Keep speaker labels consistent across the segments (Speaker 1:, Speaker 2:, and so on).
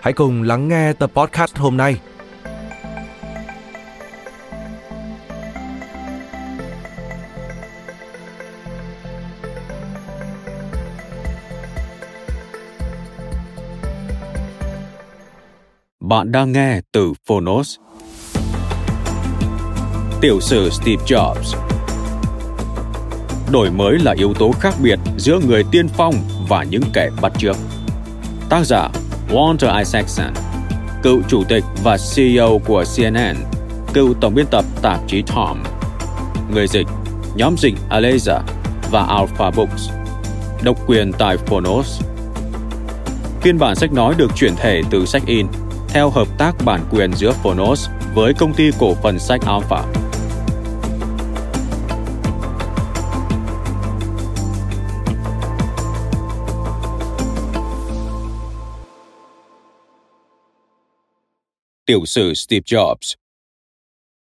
Speaker 1: hãy cùng lắng nghe tập podcast hôm nay.
Speaker 2: Bạn đang nghe từ Phonos. Tiểu sử Steve Jobs Đổi mới là yếu tố khác biệt giữa người tiên phong và những kẻ bắt chước. Tác giả Walter Isaacson, cựu chủ tịch và CEO của CNN, cựu tổng biên tập tạp chí Tom. Người dịch, nhóm dịch Aleza và Alpha Books. Độc quyền tại Phonos. Phiên bản sách nói được chuyển thể từ sách in theo hợp tác bản quyền giữa Phonos với công ty cổ phần sách Alpha. Tiểu sử Steve Jobs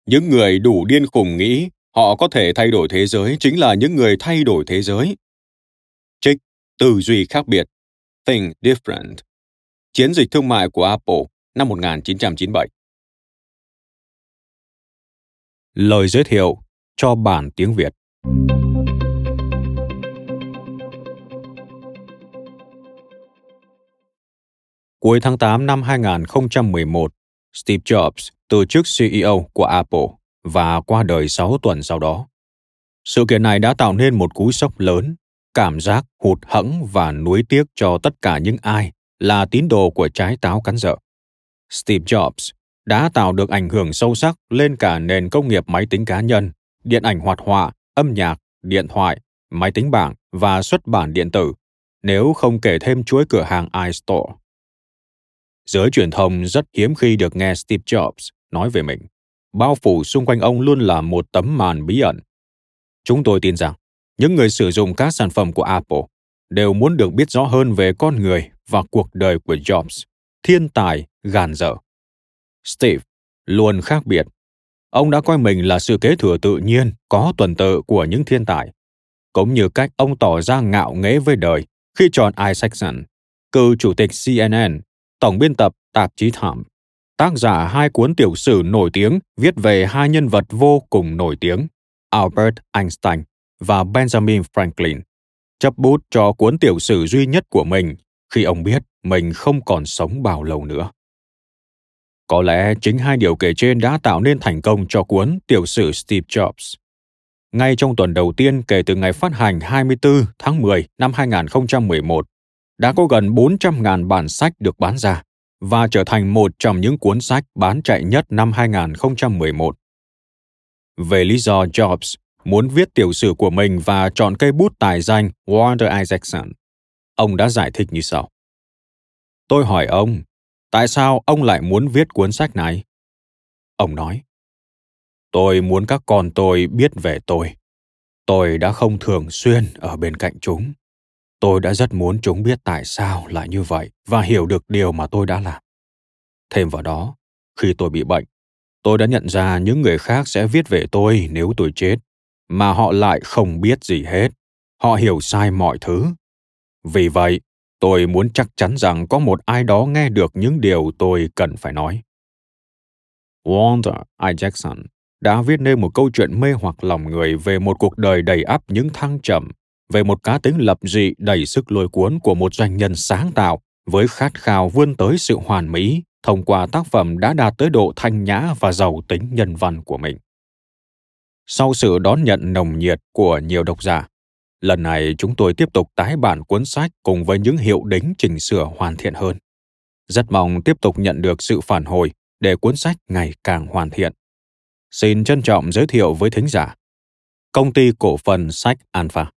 Speaker 2: Những người đủ điên khùng nghĩ họ có thể thay đổi thế giới chính là những người thay đổi thế giới. Trích, tư duy khác biệt, think different. Chiến dịch thương mại của Apple năm 1997. Lời giới thiệu cho bản tiếng Việt. Cuối tháng 8 năm 2011, Steve Jobs từ chức CEO của Apple và qua đời 6 tuần sau đó. Sự kiện này đã tạo nên một cú sốc lớn, cảm giác hụt hẫng và nuối tiếc cho tất cả những ai là tín đồ của trái táo cắn dở. Steve Jobs đã tạo được ảnh hưởng sâu sắc lên cả nền công nghiệp máy tính cá nhân, điện ảnh hoạt họa, âm nhạc, điện thoại, máy tính bảng và xuất bản điện tử, nếu không kể thêm chuỗi cửa hàng iStore. Giới truyền thông rất hiếm khi được nghe Steve Jobs nói về mình. Bao phủ xung quanh ông luôn là một tấm màn bí ẩn. Chúng tôi tin rằng, những người sử dụng các sản phẩm của Apple đều muốn được biết rõ hơn về con người và cuộc đời của Jobs, thiên tài, gàn dở. Steve luôn khác biệt. Ông đã coi mình là sự kế thừa tự nhiên, có tuần tự của những thiên tài. Cũng như cách ông tỏ ra ngạo nghễ với đời khi chọn Isaacson, cựu chủ tịch CNN tổng biên tập tạp chí Time, tác giả hai cuốn tiểu sử nổi tiếng viết về hai nhân vật vô cùng nổi tiếng, Albert Einstein và Benjamin Franklin, chấp bút cho cuốn tiểu sử duy nhất của mình khi ông biết mình không còn sống bao lâu nữa. Có lẽ chính hai điều kể trên đã tạo nên thành công cho cuốn tiểu sử Steve Jobs. Ngay trong tuần đầu tiên kể từ ngày phát hành 24 tháng 10 năm 2011, đã có gần 400.000 bản sách được bán ra và trở thành một trong những cuốn sách bán chạy nhất năm 2011. Về lý do Jobs muốn viết tiểu sử của mình và chọn cây bút tài danh Walter Isaacson, ông đã giải thích như sau. Tôi hỏi ông, tại sao ông lại muốn viết cuốn sách này? Ông nói, tôi muốn các con tôi biết về tôi. Tôi đã không thường xuyên ở bên cạnh chúng tôi đã rất muốn chúng biết tại sao lại như vậy và hiểu được điều mà tôi đã làm. Thêm vào đó, khi tôi bị bệnh, tôi đã nhận ra những người khác sẽ viết về tôi nếu tôi chết, mà họ lại không biết gì hết. Họ hiểu sai mọi thứ. Vì vậy, tôi muốn chắc chắn rằng có một ai đó nghe được những điều tôi cần phải nói. Walter i jackson đã viết nên một câu chuyện mê hoặc lòng người về một cuộc đời đầy ắp những thăng trầm về một cá tính lập dị đầy sức lôi cuốn của một doanh nhân sáng tạo với khát khao vươn tới sự hoàn mỹ thông qua tác phẩm đã đạt tới độ thanh nhã và giàu tính nhân văn của mình. Sau sự đón nhận nồng nhiệt của nhiều độc giả, lần này chúng tôi tiếp tục tái bản cuốn sách cùng với những hiệu đính chỉnh sửa hoàn thiện hơn. Rất mong tiếp tục nhận được sự phản hồi để cuốn sách ngày càng hoàn thiện. Xin trân trọng giới thiệu với thính giả. Công ty cổ phần sách Alpha.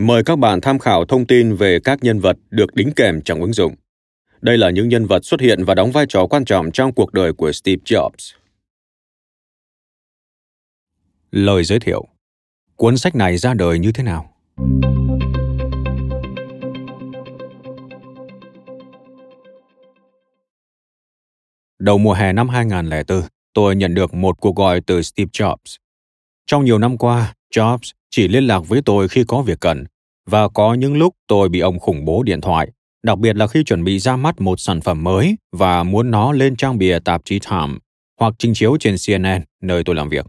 Speaker 2: Mời các bạn tham khảo thông tin về các nhân vật được đính kèm trong ứng dụng. Đây là những nhân vật xuất hiện và đóng vai trò quan trọng trong cuộc đời của Steve Jobs. Lời giới thiệu Cuốn sách này ra đời như thế nào? Đầu mùa hè năm 2004, tôi nhận được một cuộc gọi từ Steve Jobs. Trong nhiều năm qua, Jobs chỉ liên lạc với tôi khi có việc cần, và có những lúc tôi bị ông khủng bố điện thoại, đặc biệt là khi chuẩn bị ra mắt một sản phẩm mới và muốn nó lên trang bìa tạp chí Time hoặc trình chiếu trên CNN, nơi tôi làm việc.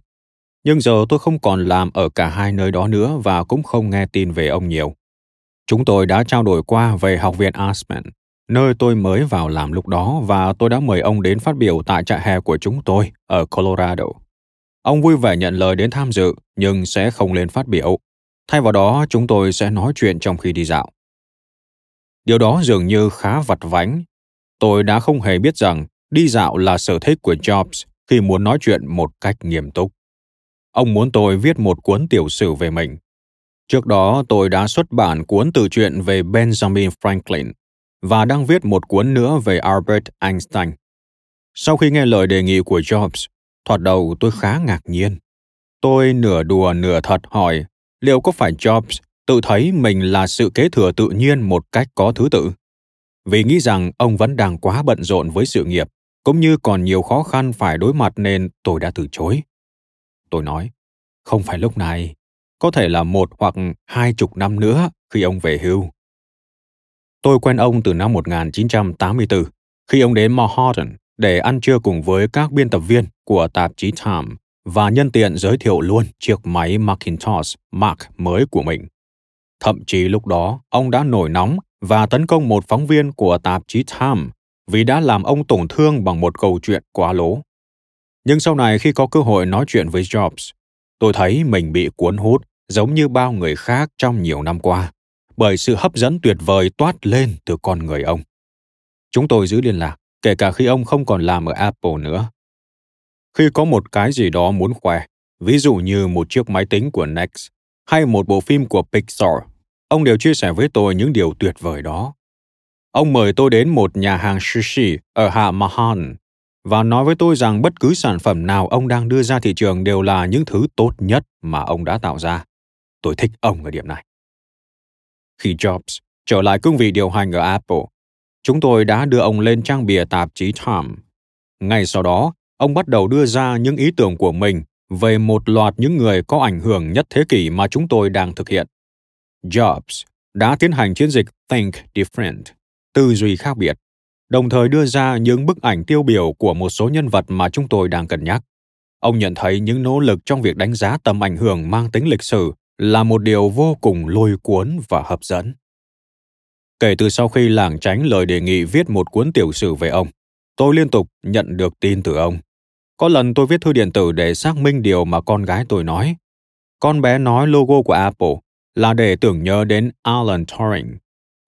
Speaker 2: Nhưng giờ tôi không còn làm ở cả hai nơi đó nữa và cũng không nghe tin về ông nhiều. Chúng tôi đã trao đổi qua về Học viện Aspen, nơi tôi mới vào làm lúc đó và tôi đã mời ông đến phát biểu tại trại hè của chúng tôi ở Colorado. Ông vui vẻ nhận lời đến tham dự nhưng sẽ không lên phát biểu. Thay vào đó, chúng tôi sẽ nói chuyện trong khi đi dạo. Điều đó dường như khá vặt vãnh. Tôi đã không hề biết rằng đi dạo là sở thích của Jobs khi muốn nói chuyện một cách nghiêm túc. Ông muốn tôi viết một cuốn tiểu sử về mình. Trước đó, tôi đã xuất bản cuốn tự truyện về Benjamin Franklin và đang viết một cuốn nữa về Albert Einstein. Sau khi nghe lời đề nghị của Jobs, thoạt đầu tôi khá ngạc nhiên. Tôi nửa đùa nửa thật hỏi liệu có phải Jobs tự thấy mình là sự kế thừa tự nhiên một cách có thứ tự? Vì nghĩ rằng ông vẫn đang quá bận rộn với sự nghiệp, cũng như còn nhiều khó khăn phải đối mặt nên tôi đã từ chối. Tôi nói, không phải lúc này, có thể là một hoặc hai chục năm nữa khi ông về hưu. Tôi quen ông từ năm 1984, khi ông đến Manhattan để ăn trưa cùng với các biên tập viên của tạp chí Time và nhân tiện giới thiệu luôn chiếc máy Macintosh Mac mới của mình. Thậm chí lúc đó, ông đã nổi nóng và tấn công một phóng viên của tạp chí Time vì đã làm ông tổn thương bằng một câu chuyện quá lố. Nhưng sau này khi có cơ hội nói chuyện với Jobs, tôi thấy mình bị cuốn hút giống như bao người khác trong nhiều năm qua, bởi sự hấp dẫn tuyệt vời toát lên từ con người ông. Chúng tôi giữ liên lạc, kể cả khi ông không còn làm ở Apple nữa. Khi có một cái gì đó muốn khoe, ví dụ như một chiếc máy tính của Next hay một bộ phim của Pixar, ông đều chia sẻ với tôi những điều tuyệt vời đó. Ông mời tôi đến một nhà hàng sushi ở hạ Mahan và nói với tôi rằng bất cứ sản phẩm nào ông đang đưa ra thị trường đều là những thứ tốt nhất mà ông đã tạo ra. Tôi thích ông ở điểm này. Khi Jobs trở lại cương vị điều hành ở Apple, chúng tôi đã đưa ông lên trang bìa tạp chí Time. Ngay sau đó, ông bắt đầu đưa ra những ý tưởng của mình về một loạt những người có ảnh hưởng nhất thế kỷ mà chúng tôi đang thực hiện. Jobs đã tiến hành chiến dịch Think Different, tư duy khác biệt, đồng thời đưa ra những bức ảnh tiêu biểu của một số nhân vật mà chúng tôi đang cân nhắc. Ông nhận thấy những nỗ lực trong việc đánh giá tầm ảnh hưởng mang tính lịch sử là một điều vô cùng lôi cuốn và hấp dẫn. Kể từ sau khi lảng tránh lời đề nghị viết một cuốn tiểu sử về ông, tôi liên tục nhận được tin từ ông. Có lần tôi viết thư điện tử để xác minh điều mà con gái tôi nói. Con bé nói logo của Apple là để tưởng nhớ đến Alan Turing,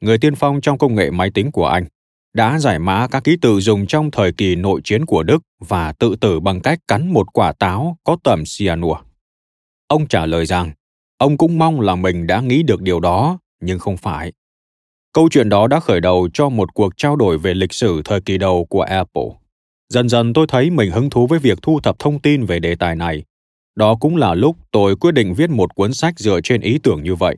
Speaker 2: người tiên phong trong công nghệ máy tính của Anh, đã giải mã các ký tự dùng trong thời kỳ nội chiến của Đức và tự tử bằng cách cắn một quả táo có tẩm cyanua. Ông trả lời rằng, ông cũng mong là mình đã nghĩ được điều đó, nhưng không phải. Câu chuyện đó đã khởi đầu cho một cuộc trao đổi về lịch sử thời kỳ đầu của Apple. Dần dần tôi thấy mình hứng thú với việc thu thập thông tin về đề tài này. Đó cũng là lúc tôi quyết định viết một cuốn sách dựa trên ý tưởng như vậy.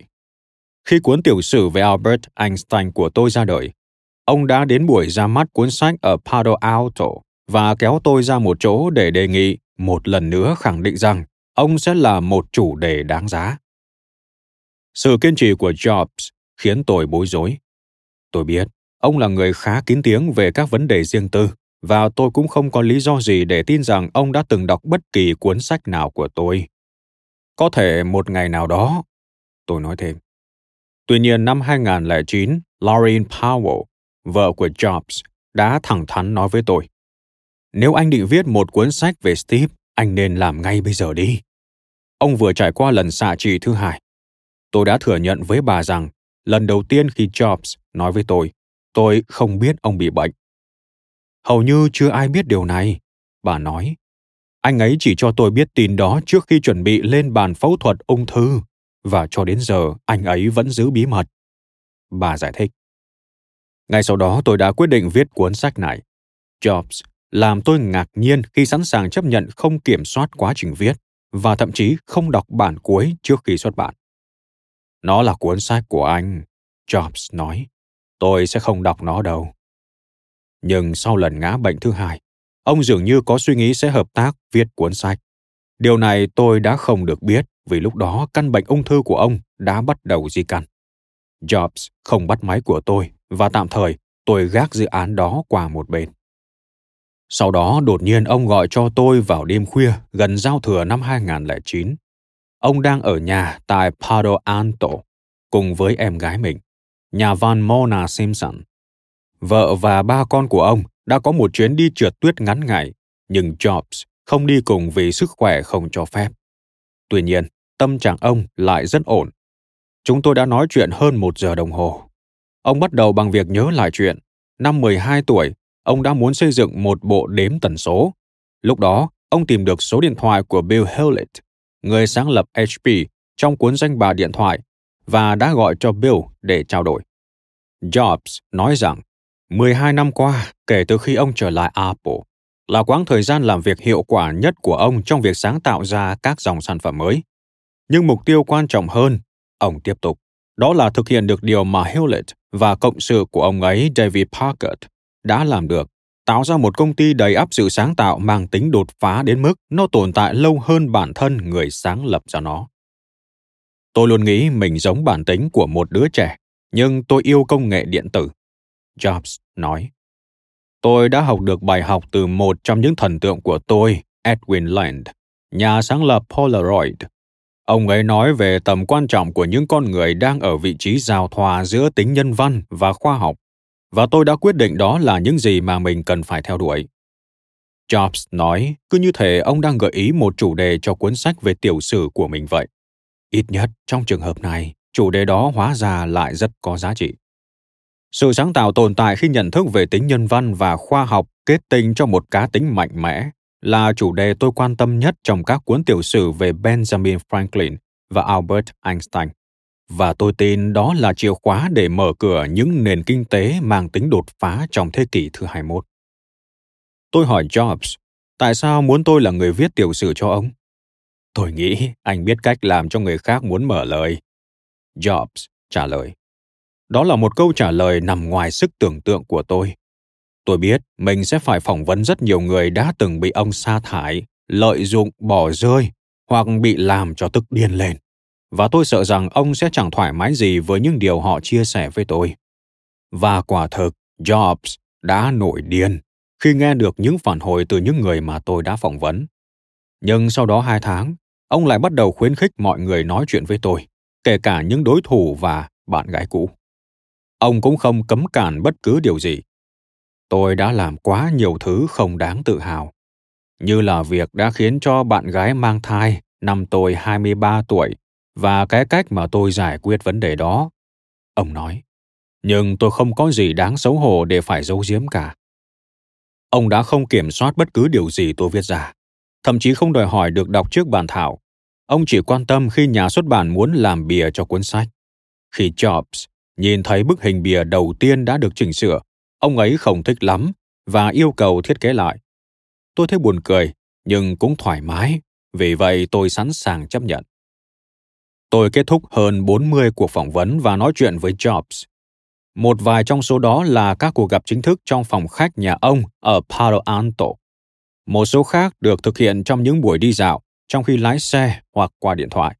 Speaker 2: Khi cuốn tiểu sử về Albert Einstein của tôi ra đời, ông đã đến buổi ra mắt cuốn sách ở Palo Alto và kéo tôi ra một chỗ để đề nghị một lần nữa khẳng định rằng ông sẽ là một chủ đề đáng giá. Sự kiên trì của Jobs khiến tôi bối rối. Tôi biết, ông là người khá kín tiếng về các vấn đề riêng tư, và tôi cũng không có lý do gì để tin rằng ông đã từng đọc bất kỳ cuốn sách nào của tôi. Có thể một ngày nào đó, tôi nói thêm. Tuy nhiên năm 2009, Lauren Powell, vợ của Jobs, đã thẳng thắn nói với tôi. Nếu anh định viết một cuốn sách về Steve, anh nên làm ngay bây giờ đi. Ông vừa trải qua lần xạ trị thứ hai. Tôi đã thừa nhận với bà rằng, lần đầu tiên khi Jobs nói với tôi, tôi không biết ông bị bệnh. Hầu như chưa ai biết điều này, bà nói. Anh ấy chỉ cho tôi biết tin đó trước khi chuẩn bị lên bàn phẫu thuật ung thư, và cho đến giờ anh ấy vẫn giữ bí mật. Bà giải thích. Ngay sau đó tôi đã quyết định viết cuốn sách này. Jobs làm tôi ngạc nhiên khi sẵn sàng chấp nhận không kiểm soát quá trình viết và thậm chí không đọc bản cuối trước khi xuất bản. Nó là cuốn sách của anh, Jobs nói. Tôi sẽ không đọc nó đâu. Nhưng sau lần ngã bệnh thứ hai, ông dường như có suy nghĩ sẽ hợp tác viết cuốn sách. Điều này tôi đã không được biết vì lúc đó căn bệnh ung thư của ông đã bắt đầu di căn. Jobs không bắt máy của tôi và tạm thời tôi gác dự án đó qua một bên. Sau đó đột nhiên ông gọi cho tôi vào đêm khuya gần giao thừa năm 2009. Ông đang ở nhà tại Palo Alto cùng với em gái mình, nhà văn Mona Simpson. Vợ và ba con của ông đã có một chuyến đi trượt tuyết ngắn ngày, nhưng Jobs không đi cùng vì sức khỏe không cho phép. Tuy nhiên, tâm trạng ông lại rất ổn. Chúng tôi đã nói chuyện hơn một giờ đồng hồ. Ông bắt đầu bằng việc nhớ lại chuyện. Năm 12 tuổi, ông đã muốn xây dựng một bộ đếm tần số. Lúc đó, ông tìm được số điện thoại của Bill Hewlett, người sáng lập HP, trong cuốn danh bạ điện thoại và đã gọi cho Bill để trao đổi. Jobs nói rằng 12 năm qua kể từ khi ông trở lại Apple là quãng thời gian làm việc hiệu quả nhất của ông trong việc sáng tạo ra các dòng sản phẩm mới. Nhưng mục tiêu quan trọng hơn, ông tiếp tục, đó là thực hiện được điều mà Hewlett và cộng sự của ông ấy David Parker đã làm được, tạo ra một công ty đầy ắp sự sáng tạo mang tính đột phá đến mức nó tồn tại lâu hơn bản thân người sáng lập ra nó. Tôi luôn nghĩ mình giống bản tính của một đứa trẻ, nhưng tôi yêu công nghệ điện tử. Jobs nói. Tôi đã học được bài học từ một trong những thần tượng của tôi, Edwin Land, nhà sáng lập Polaroid. Ông ấy nói về tầm quan trọng của những con người đang ở vị trí giao thoa giữa tính nhân văn và khoa học, và tôi đã quyết định đó là những gì mà mình cần phải theo đuổi. Jobs nói, cứ như thể ông đang gợi ý một chủ đề cho cuốn sách về tiểu sử của mình vậy. Ít nhất trong trường hợp này, chủ đề đó hóa ra lại rất có giá trị. Sự sáng tạo tồn tại khi nhận thức về tính nhân văn và khoa học kết tinh cho một cá tính mạnh mẽ là chủ đề tôi quan tâm nhất trong các cuốn tiểu sử về Benjamin Franklin và Albert Einstein. Và tôi tin đó là chìa khóa để mở cửa những nền kinh tế mang tính đột phá trong thế kỷ thứ 21. Tôi hỏi Jobs, tại sao muốn tôi là người viết tiểu sử cho ông? Tôi nghĩ anh biết cách làm cho người khác muốn mở lời. Jobs trả lời. Đó là một câu trả lời nằm ngoài sức tưởng tượng của tôi. Tôi biết mình sẽ phải phỏng vấn rất nhiều người đã từng bị ông sa thải, lợi dụng, bỏ rơi hoặc bị làm cho tức điên lên. Và tôi sợ rằng ông sẽ chẳng thoải mái gì với những điều họ chia sẻ với tôi. Và quả thực, Jobs đã nổi điên khi nghe được những phản hồi từ những người mà tôi đã phỏng vấn. Nhưng sau đó hai tháng, ông lại bắt đầu khuyến khích mọi người nói chuyện với tôi, kể cả những đối thủ và bạn gái cũ. Ông cũng không cấm cản bất cứ điều gì. Tôi đã làm quá nhiều thứ không đáng tự hào, như là việc đã khiến cho bạn gái mang thai năm tôi 23 tuổi và cái cách mà tôi giải quyết vấn đề đó. Ông nói, nhưng tôi không có gì đáng xấu hổ để phải giấu giếm cả. Ông đã không kiểm soát bất cứ điều gì tôi viết ra, thậm chí không đòi hỏi được đọc trước bản thảo. Ông chỉ quan tâm khi nhà xuất bản muốn làm bìa cho cuốn sách. Khi Jobs Nhìn thấy bức hình bìa đầu tiên đã được chỉnh sửa, ông ấy không thích lắm và yêu cầu thiết kế lại. Tôi thấy buồn cười, nhưng cũng thoải mái, vì vậy tôi sẵn sàng chấp nhận. Tôi kết thúc hơn 40 cuộc phỏng vấn và nói chuyện với Jobs. Một vài trong số đó là các cuộc gặp chính thức trong phòng khách nhà ông ở Palo Alto. Một số khác được thực hiện trong những buổi đi dạo, trong khi lái xe hoặc qua điện thoại.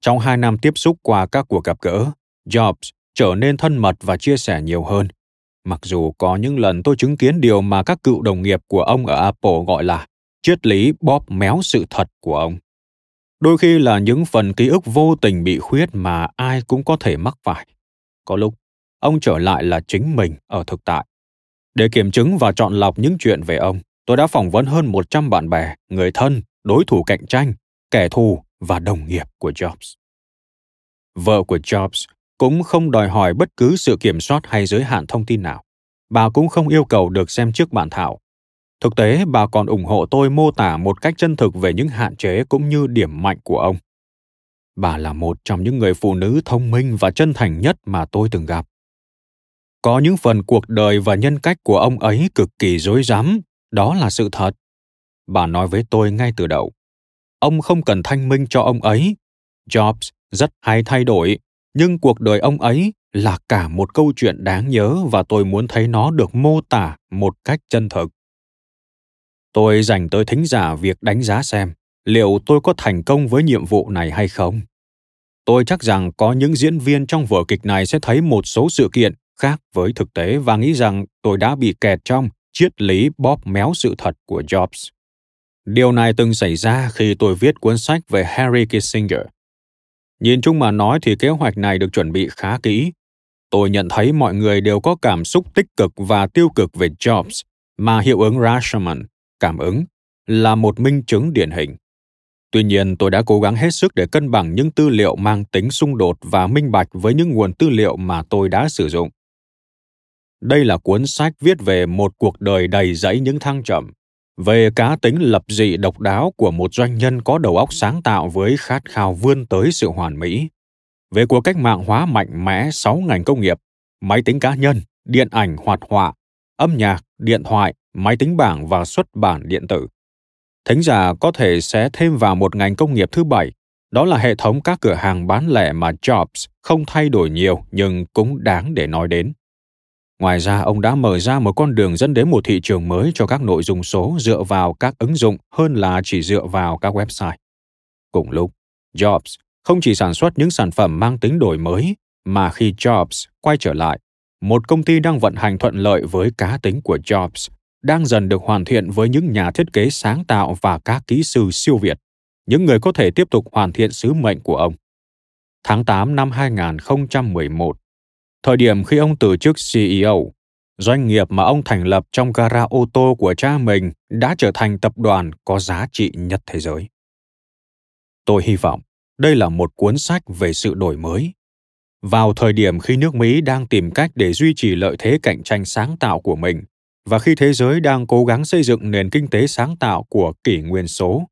Speaker 2: Trong hai năm tiếp xúc qua các cuộc gặp gỡ, Jobs trở nên thân mật và chia sẻ nhiều hơn. Mặc dù có những lần tôi chứng kiến điều mà các cựu đồng nghiệp của ông ở Apple gọi là triết lý bóp méo sự thật của ông. Đôi khi là những phần ký ức vô tình bị khuyết mà ai cũng có thể mắc phải. Có lúc, ông trở lại là chính mình ở thực tại. Để kiểm chứng và chọn lọc những chuyện về ông, tôi đã phỏng vấn hơn 100 bạn bè, người thân, đối thủ cạnh tranh, kẻ thù và đồng nghiệp của Jobs. Vợ của Jobs cũng không đòi hỏi bất cứ sự kiểm soát hay giới hạn thông tin nào. Bà cũng không yêu cầu được xem trước bản thảo. Thực tế, bà còn ủng hộ tôi mô tả một cách chân thực về những hạn chế cũng như điểm mạnh của ông. Bà là một trong những người phụ nữ thông minh và chân thành nhất mà tôi từng gặp. Có những phần cuộc đời và nhân cách của ông ấy cực kỳ rối rắm, đó là sự thật. Bà nói với tôi ngay từ đầu. Ông không cần thanh minh cho ông ấy. Jobs rất hay thay đổi, nhưng cuộc đời ông ấy là cả một câu chuyện đáng nhớ và tôi muốn thấy nó được mô tả một cách chân thực. Tôi dành tới thính giả việc đánh giá xem liệu tôi có thành công với nhiệm vụ này hay không. Tôi chắc rằng có những diễn viên trong vở kịch này sẽ thấy một số sự kiện khác với thực tế và nghĩ rằng tôi đã bị kẹt trong triết lý bóp méo sự thật của Jobs. Điều này từng xảy ra khi tôi viết cuốn sách về Harry Kissinger. Nhìn chung mà nói thì kế hoạch này được chuẩn bị khá kỹ. Tôi nhận thấy mọi người đều có cảm xúc tích cực và tiêu cực về Jobs, mà hiệu ứng Rashomon, cảm ứng, là một minh chứng điển hình. Tuy nhiên, tôi đã cố gắng hết sức để cân bằng những tư liệu mang tính xung đột và minh bạch với những nguồn tư liệu mà tôi đã sử dụng. Đây là cuốn sách viết về một cuộc đời đầy dẫy những thăng trầm, về cá tính lập dị độc đáo của một doanh nhân có đầu óc sáng tạo với khát khao vươn tới sự hoàn mỹ, về cuộc cách mạng hóa mạnh mẽ sáu ngành công nghiệp, máy tính cá nhân, điện ảnh hoạt họa, âm nhạc, điện thoại, máy tính bảng và xuất bản điện tử. Thính giả có thể sẽ thêm vào một ngành công nghiệp thứ bảy, đó là hệ thống các cửa hàng bán lẻ mà Jobs không thay đổi nhiều nhưng cũng đáng để nói đến. Ngoài ra, ông đã mở ra một con đường dẫn đến một thị trường mới cho các nội dung số dựa vào các ứng dụng hơn là chỉ dựa vào các website. Cùng lúc, Jobs không chỉ sản xuất những sản phẩm mang tính đổi mới, mà khi Jobs quay trở lại, một công ty đang vận hành thuận lợi với cá tính của Jobs đang dần được hoàn thiện với những nhà thiết kế sáng tạo và các kỹ sư siêu việt, những người có thể tiếp tục hoàn thiện sứ mệnh của ông. Tháng 8 năm 2011, thời điểm khi ông từ chức CEO, doanh nghiệp mà ông thành lập trong gara ô tô của cha mình đã trở thành tập đoàn có giá trị nhất thế giới. Tôi hy vọng đây là một cuốn sách về sự đổi mới. Vào thời điểm khi nước Mỹ đang tìm cách để duy trì lợi thế cạnh tranh sáng tạo của mình và khi thế giới đang cố gắng xây dựng nền kinh tế sáng tạo của kỷ nguyên số,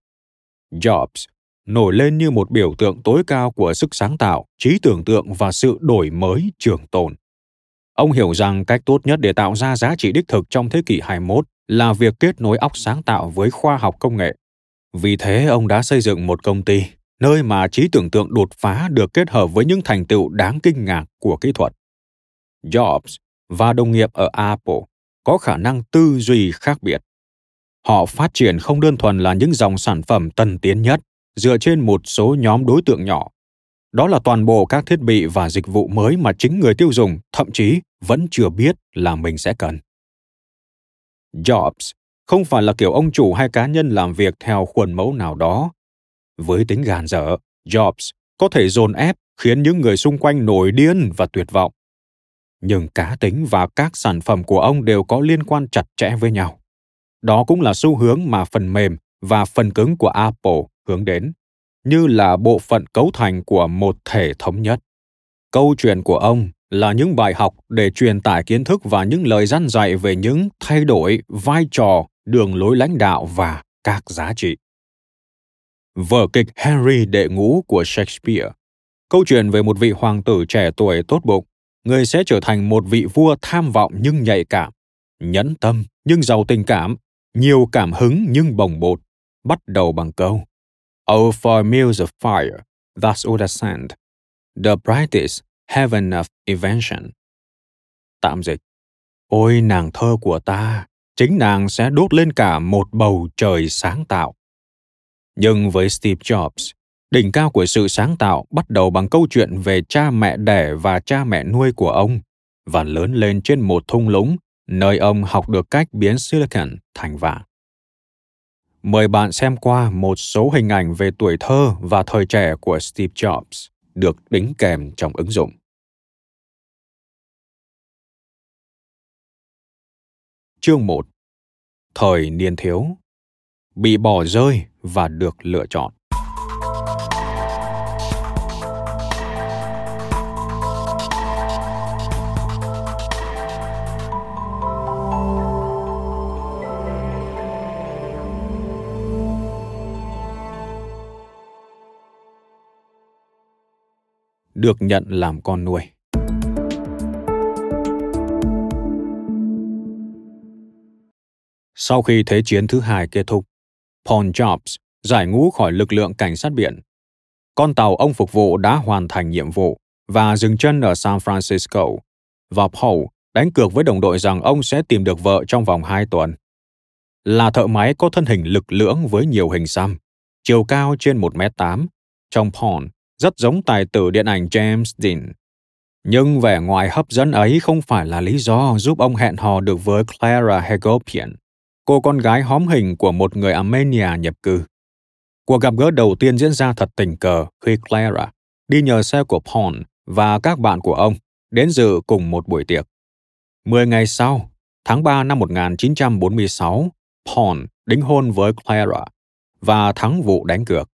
Speaker 2: Jobs nổi lên như một biểu tượng tối cao của sức sáng tạo, trí tưởng tượng và sự đổi mới trường tồn. Ông hiểu rằng cách tốt nhất để tạo ra giá trị đích thực trong thế kỷ 21 là việc kết nối óc sáng tạo với khoa học công nghệ. Vì thế, ông đã xây dựng một công ty, nơi mà trí tưởng tượng đột phá được kết hợp với những thành tựu đáng kinh ngạc của kỹ thuật. Jobs và đồng nghiệp ở Apple có khả năng tư duy khác biệt. Họ phát triển không đơn thuần là những dòng sản phẩm tân tiến nhất dựa trên một số nhóm đối tượng nhỏ. Đó là toàn bộ các thiết bị và dịch vụ mới mà chính người tiêu dùng thậm chí vẫn chưa biết là mình sẽ cần. Jobs không phải là kiểu ông chủ hay cá nhân làm việc theo khuôn mẫu nào đó. Với tính gàn dở, Jobs có thể dồn ép khiến những người xung quanh nổi điên và tuyệt vọng. Nhưng cá tính và các sản phẩm của ông đều có liên quan chặt chẽ với nhau. Đó cũng là xu hướng mà phần mềm và phần cứng của Apple hướng đến, như là bộ phận cấu thành của một thể thống nhất. Câu chuyện của ông là những bài học để truyền tải kiến thức và những lời răn dạy về những thay đổi vai trò, đường lối lãnh đạo và các giá trị. Vở kịch Henry đệ ngũ của Shakespeare Câu chuyện về một vị hoàng tử trẻ tuổi tốt bụng, người sẽ trở thành một vị vua tham vọng nhưng nhạy cảm, nhẫn tâm nhưng giàu tình cảm, nhiều cảm hứng nhưng bồng bột, bắt đầu bằng câu Oh, for meals of fire, thus would ascend, the brightest heaven of invention. Tạm dịch. Ôi nàng thơ của ta, chính nàng sẽ đốt lên cả một bầu trời sáng tạo. Nhưng với Steve Jobs, đỉnh cao của sự sáng tạo bắt đầu bằng câu chuyện về cha mẹ đẻ và cha mẹ nuôi của ông và lớn lên trên một thung lũng nơi ông học được cách biến silicon thành vàng mời bạn xem qua một số hình ảnh về tuổi thơ và thời trẻ của Steve Jobs, được đính kèm trong ứng dụng. Chương 1 Thời niên thiếu. Bị bỏ rơi và được lựa chọn. Được nhận làm con nuôi. Sau khi Thế chiến thứ hai kết thúc, Paul Jobs giải ngũ khỏi lực lượng cảnh sát biển. Con tàu ông phục vụ đã hoàn thành nhiệm vụ và dừng chân ở San Francisco, và Paul đánh cược với đồng đội rằng ông sẽ tìm được vợ trong vòng hai tuần. Là thợ máy có thân hình lực lưỡng với nhiều hình xăm, chiều cao trên 1m8, trong Paul rất giống tài tử điện ảnh James Dean. Nhưng vẻ ngoài hấp dẫn ấy không phải là lý do giúp ông hẹn hò được với Clara Hagopian, cô con gái hóm hình của một người Armenia nhập cư. Cuộc gặp gỡ đầu tiên diễn ra thật tình cờ khi Clara đi nhờ xe của Paul và các bạn của ông đến dự cùng một buổi tiệc. Mười ngày sau, tháng 3 năm 1946, Paul đính hôn với Clara và thắng vụ đánh cược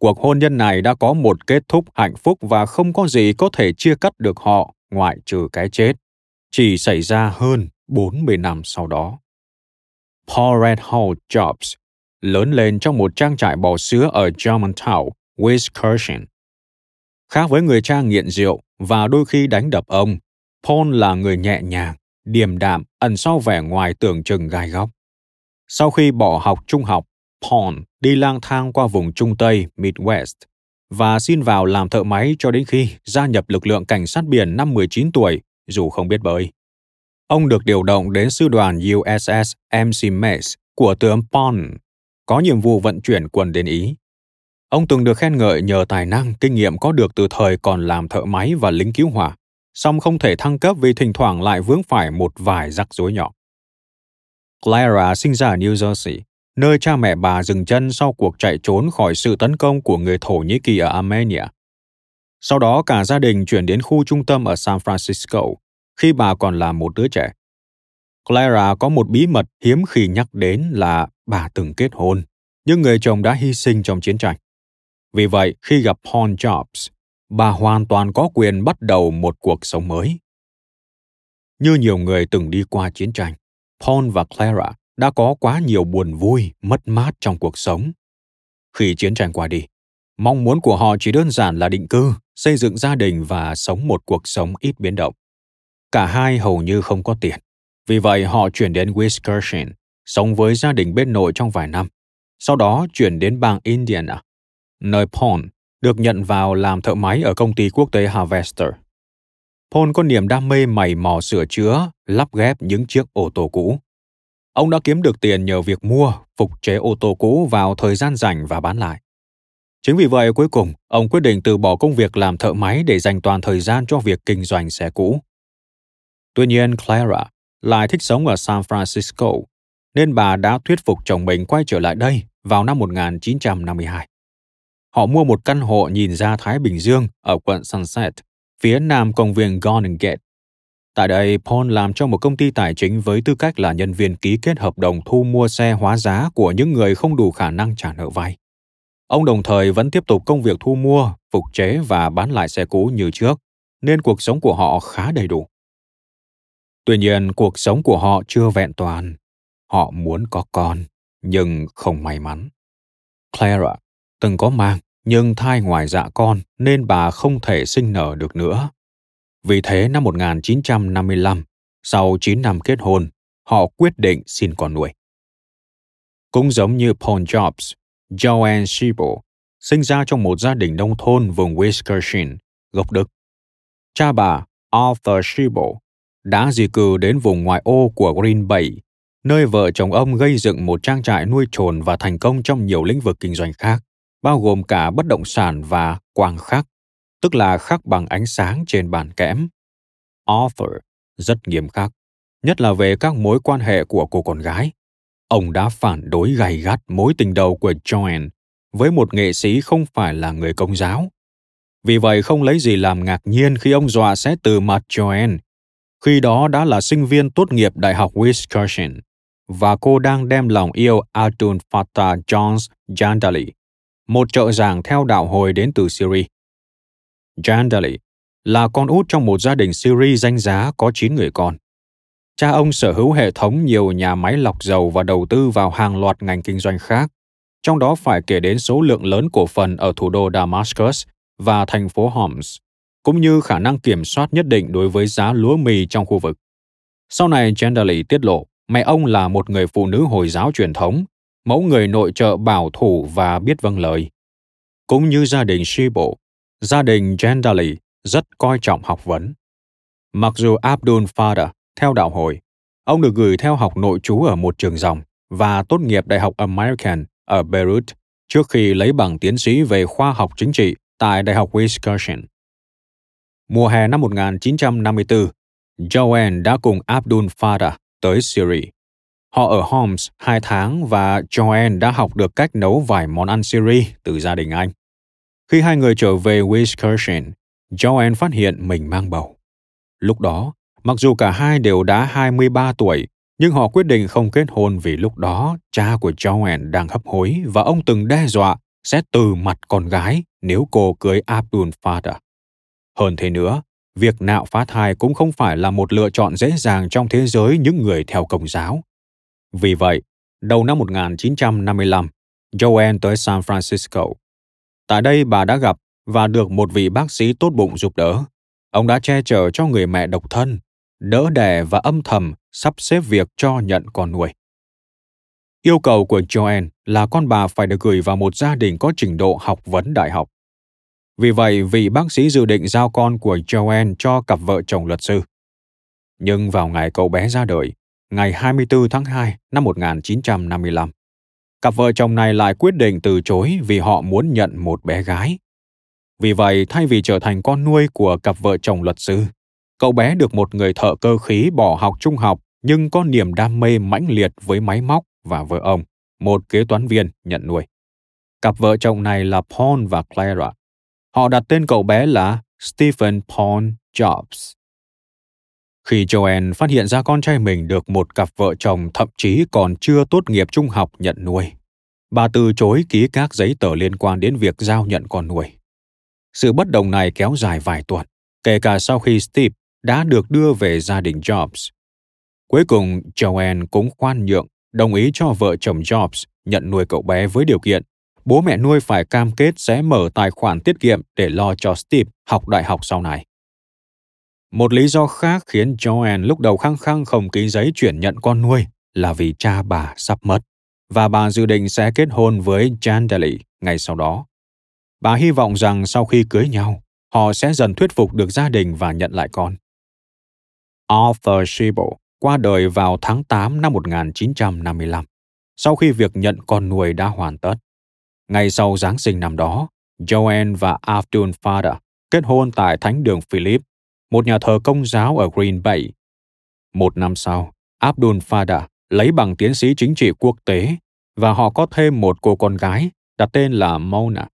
Speaker 2: cuộc hôn nhân này đã có một kết thúc hạnh phúc và không có gì có thể chia cắt được họ ngoại trừ cái chết. Chỉ xảy ra hơn 40 năm sau đó. Paul Red Hall Jobs lớn lên trong một trang trại bò sữa ở Germantown, Wisconsin. Khác với người cha nghiện rượu và đôi khi đánh đập ông, Paul là người nhẹ nhàng, điềm đạm, ẩn sau vẻ ngoài tưởng chừng gai góc. Sau khi bỏ học trung học, Paul đi lang thang qua vùng Trung Tây Midwest và xin vào làm thợ máy cho đến khi gia nhập lực lượng cảnh sát biển năm 19 tuổi, dù không biết bơi. Ông được điều động đến sư đoàn USS MC Mace của tướng Paul, có nhiệm vụ vận chuyển quân đến Ý. Ông từng được khen ngợi nhờ tài năng, kinh nghiệm có được từ thời còn làm thợ máy và lính cứu hỏa, song không thể thăng cấp vì thỉnh thoảng lại vướng phải một vài rắc rối nhỏ. Clara sinh ra ở New Jersey nơi cha mẹ bà dừng chân sau cuộc chạy trốn khỏi sự tấn công của người Thổ Nhĩ Kỳ ở Armenia. Sau đó cả gia đình chuyển đến khu trung tâm ở San Francisco khi bà còn là một đứa trẻ. Clara có một bí mật hiếm khi nhắc đến là bà từng kết hôn, nhưng người chồng đã hy sinh trong chiến tranh. Vì vậy, khi gặp Paul Jobs, bà hoàn toàn có quyền bắt đầu một cuộc sống mới. Như nhiều người từng đi qua chiến tranh, Paul và Clara đã có quá nhiều buồn vui, mất mát trong cuộc sống. Khi chiến tranh qua đi, mong muốn của họ chỉ đơn giản là định cư, xây dựng gia đình và sống một cuộc sống ít biến động. Cả hai hầu như không có tiền, vì vậy họ chuyển đến Wisconsin, sống với gia đình bên nội trong vài năm. Sau đó chuyển đến bang Indiana, nơi Paul được nhận vào làm thợ máy ở công ty quốc tế Harvester. Paul có niềm đam mê mày mò sửa chữa, lắp ghép những chiếc ô tô cũ. Ông đã kiếm được tiền nhờ việc mua, phục chế ô tô cũ vào thời gian rảnh và bán lại. Chính vì vậy cuối cùng, ông quyết định từ bỏ công việc làm thợ máy để dành toàn thời gian cho việc kinh doanh xe cũ. Tuy nhiên, Clara lại thích sống ở San Francisco, nên bà đã thuyết phục chồng mình quay trở lại đây vào năm 1952. Họ mua một căn hộ nhìn ra Thái Bình Dương ở quận Sunset, phía nam công viên Golden Gate. Tại đây, Paul làm cho một công ty tài chính với tư cách là nhân viên ký kết hợp đồng thu mua xe hóa giá của những người không đủ khả năng trả nợ vay. Ông đồng thời vẫn tiếp tục công việc thu mua, phục chế và bán lại xe cũ như trước, nên cuộc sống của họ khá đầy đủ. Tuy nhiên, cuộc sống của họ chưa vẹn toàn. Họ muốn có con, nhưng không may mắn. Clara từng có mang, nhưng thai ngoài dạ con nên bà không thể sinh nở được nữa. Vì thế năm 1955, sau 9 năm kết hôn, họ quyết định xin con nuôi. Cũng giống như Paul Jobs, Joanne Siebel sinh ra trong một gia đình nông thôn vùng Wisconsin, gốc Đức. Cha bà, Arthur Siebel đã di cư đến vùng ngoại ô của Green Bay, nơi vợ chồng ông gây dựng một trang trại nuôi trồn và thành công trong nhiều lĩnh vực kinh doanh khác, bao gồm cả bất động sản và quang khắc tức là khắc bằng ánh sáng trên bàn kẽm. Arthur rất nghiêm khắc, nhất là về các mối quan hệ của cô con gái. Ông đã phản đối gay gắt mối tình đầu của Joanne với một nghệ sĩ không phải là người công giáo. Vì vậy không lấy gì làm ngạc nhiên khi ông dọa sẽ từ mặt Joanne. khi đó đã là sinh viên tốt nghiệp Đại học Wisconsin, và cô đang đem lòng yêu Adun Fattah Jones Jandali, một trợ giảng theo đạo hồi đến từ Syria. Jandali là con út trong một gia đình Syria danh giá có 9 người con. Cha ông sở hữu hệ thống nhiều nhà máy lọc dầu và đầu tư vào hàng loạt ngành kinh doanh khác, trong đó phải kể đến số lượng lớn cổ phần ở thủ đô Damascus và thành phố Homs, cũng như khả năng kiểm soát nhất định đối với giá lúa mì trong khu vực. Sau này, Chandlerly tiết lộ mẹ ông là một người phụ nữ Hồi giáo truyền thống, mẫu người nội trợ bảo thủ và biết vâng lời. Cũng như gia đình Shibo, gia đình Gendali rất coi trọng học vấn. Mặc dù Abdul Fader theo đạo hồi, ông được gửi theo học nội trú ở một trường dòng và tốt nghiệp Đại học American ở Beirut trước khi lấy bằng tiến sĩ về khoa học chính trị tại Đại học Wisconsin. Mùa hè năm 1954, Joanne đã cùng Abdul Fada tới Syria. Họ ở Homs hai tháng và Joanne đã học được cách nấu vài món ăn Syria từ gia đình anh. Khi hai người trở về Wisconsin, Joanne phát hiện mình mang bầu. Lúc đó, mặc dù cả hai đều đã 23 tuổi, nhưng họ quyết định không kết hôn vì lúc đó cha của Joanne đang hấp hối và ông từng đe dọa sẽ từ mặt con gái nếu cô cưới Abdul Father. Hơn thế nữa, việc nạo phá thai cũng không phải là một lựa chọn dễ dàng trong thế giới những người theo công giáo. Vì vậy, đầu năm 1955, Joanne tới San Francisco. Tại đây bà đã gặp và được một vị bác sĩ tốt bụng giúp đỡ. Ông đã che chở cho người mẹ độc thân, đỡ đẻ và âm thầm sắp xếp việc cho nhận con nuôi. Yêu cầu của Joanne là con bà phải được gửi vào một gia đình có trình độ học vấn đại học. Vì vậy, vị bác sĩ dự định giao con của Joanne cho cặp vợ chồng luật sư. Nhưng vào ngày cậu bé ra đời, ngày 24 tháng 2 năm 1955, cặp vợ chồng này lại quyết định từ chối vì họ muốn nhận một bé gái. Vì vậy, thay vì trở thành con nuôi của cặp vợ chồng luật sư, cậu bé được một người thợ cơ khí bỏ học trung học nhưng có niềm đam mê mãnh liệt với máy móc và vợ ông, một kế toán viên, nhận nuôi. Cặp vợ chồng này là Paul và Clara. Họ đặt tên cậu bé là Stephen Paul Jobs. Khi Joanne phát hiện ra con trai mình được một cặp vợ chồng thậm chí còn chưa tốt nghiệp trung học nhận nuôi, bà từ chối ký các giấy tờ liên quan đến việc giao nhận con nuôi. Sự bất đồng này kéo dài vài tuần, kể cả sau khi Steve đã được đưa về gia đình Jobs. Cuối cùng, Joanne cũng khoan nhượng, đồng ý cho vợ chồng Jobs nhận nuôi cậu bé với điều kiện bố mẹ nuôi phải cam kết sẽ mở tài khoản tiết kiệm để lo cho Steve học đại học sau này. Một lý do khác khiến Joanne lúc đầu khăng khăng không ký giấy chuyển nhận con nuôi là vì cha bà sắp mất và bà dự định sẽ kết hôn với Chandeli ngay sau đó. Bà hy vọng rằng sau khi cưới nhau, họ sẽ dần thuyết phục được gia đình và nhận lại con. Arthur Shibble qua đời vào tháng 8 năm 1955, sau khi việc nhận con nuôi đã hoàn tất. Ngày sau Giáng sinh năm đó, Joanne và Abdul Fattah kết hôn tại Thánh đường Philip, một nhà thờ công giáo ở Green Bay. Một năm sau, Abdul Fada lấy bằng tiến sĩ chính trị quốc tế và họ có thêm một cô con gái đặt tên là Mona.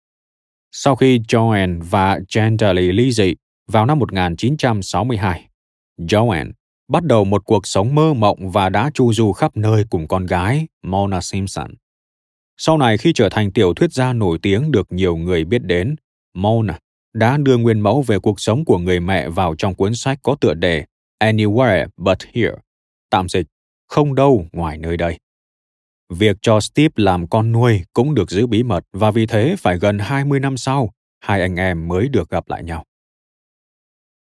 Speaker 2: Sau khi Joanne và Chandler ly dị vào năm 1962, Joanne bắt đầu một cuộc sống mơ mộng và đã chu du khắp nơi cùng con gái Mona Simpson. Sau này khi trở thành tiểu thuyết gia nổi tiếng được nhiều người biết đến, Mona đã đưa nguyên mẫu về cuộc sống của người mẹ vào trong cuốn sách có tựa đề Anywhere But Here, tạm dịch, không đâu ngoài nơi đây. Việc cho Steve làm con nuôi cũng được giữ bí mật và vì thế phải gần 20 năm sau, hai anh em mới được gặp lại nhau.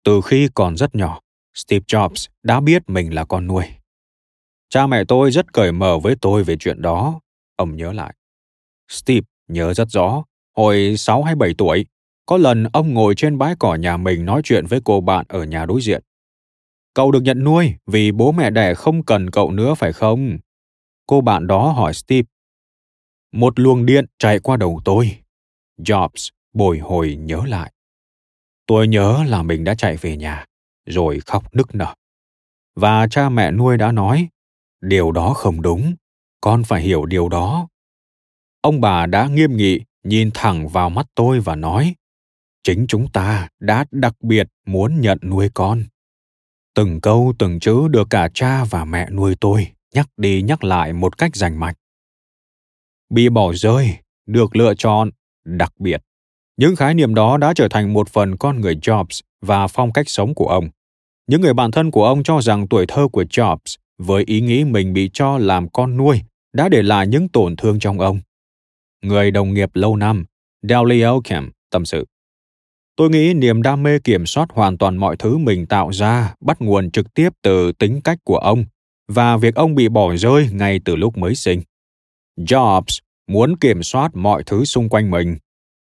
Speaker 2: Từ khi còn rất nhỏ, Steve Jobs đã biết mình là con nuôi. Cha mẹ tôi rất cởi mở với tôi về chuyện đó, ông nhớ lại. Steve nhớ rất rõ, hồi 6 hay 7 tuổi, có lần ông ngồi trên bãi cỏ nhà mình nói chuyện với cô bạn ở nhà đối diện. Cậu được nhận nuôi vì bố mẹ đẻ không cần cậu nữa phải không? Cô bạn đó hỏi Steve. Một luồng điện chạy qua đầu tôi. Jobs bồi hồi nhớ lại. Tôi nhớ là mình đã chạy về nhà, rồi khóc nức nở. Và cha mẹ nuôi đã nói, điều đó không đúng, con phải hiểu điều đó. Ông bà đã nghiêm nghị nhìn thẳng vào mắt tôi và nói, chính chúng ta đã đặc biệt muốn nhận nuôi con. Từng câu từng chữ được cả cha và mẹ nuôi tôi nhắc đi nhắc lại một cách rành mạch. Bị bỏ rơi, được lựa chọn, đặc biệt. Những khái niệm đó đã trở thành một phần con người Jobs và phong cách sống của ông. Những người bạn thân của ông cho rằng tuổi thơ của Jobs với ý nghĩ mình bị cho làm con nuôi đã để lại những tổn thương trong ông. Người đồng nghiệp lâu năm, Dalio Elkham, tâm sự. Tôi nghĩ niềm đam mê kiểm soát hoàn toàn mọi thứ mình tạo ra bắt nguồn trực tiếp từ tính cách của ông và việc ông bị bỏ rơi ngay từ lúc mới sinh. Jobs muốn kiểm soát mọi thứ xung quanh mình.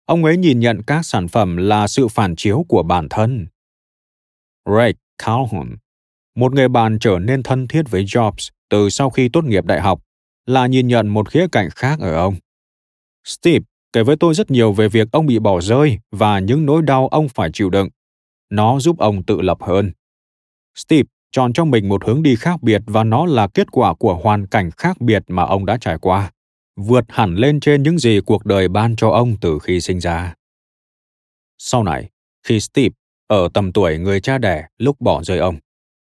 Speaker 2: Ông ấy nhìn nhận các sản phẩm là sự phản chiếu của bản thân. Ray Calhoun, một người bạn trở nên thân thiết với Jobs từ sau khi tốt nghiệp đại học, là nhìn nhận một khía cạnh khác ở ông. Steve kể với tôi rất nhiều về việc ông bị bỏ rơi và những nỗi đau ông phải chịu đựng. Nó giúp ông tự lập hơn. Steve chọn cho mình một hướng đi khác biệt và nó là kết quả của hoàn cảnh khác biệt mà ông đã trải qua, vượt hẳn lên trên những gì cuộc đời ban cho ông từ khi sinh ra. Sau này, khi Steve ở tầm tuổi người cha đẻ lúc bỏ rơi ông,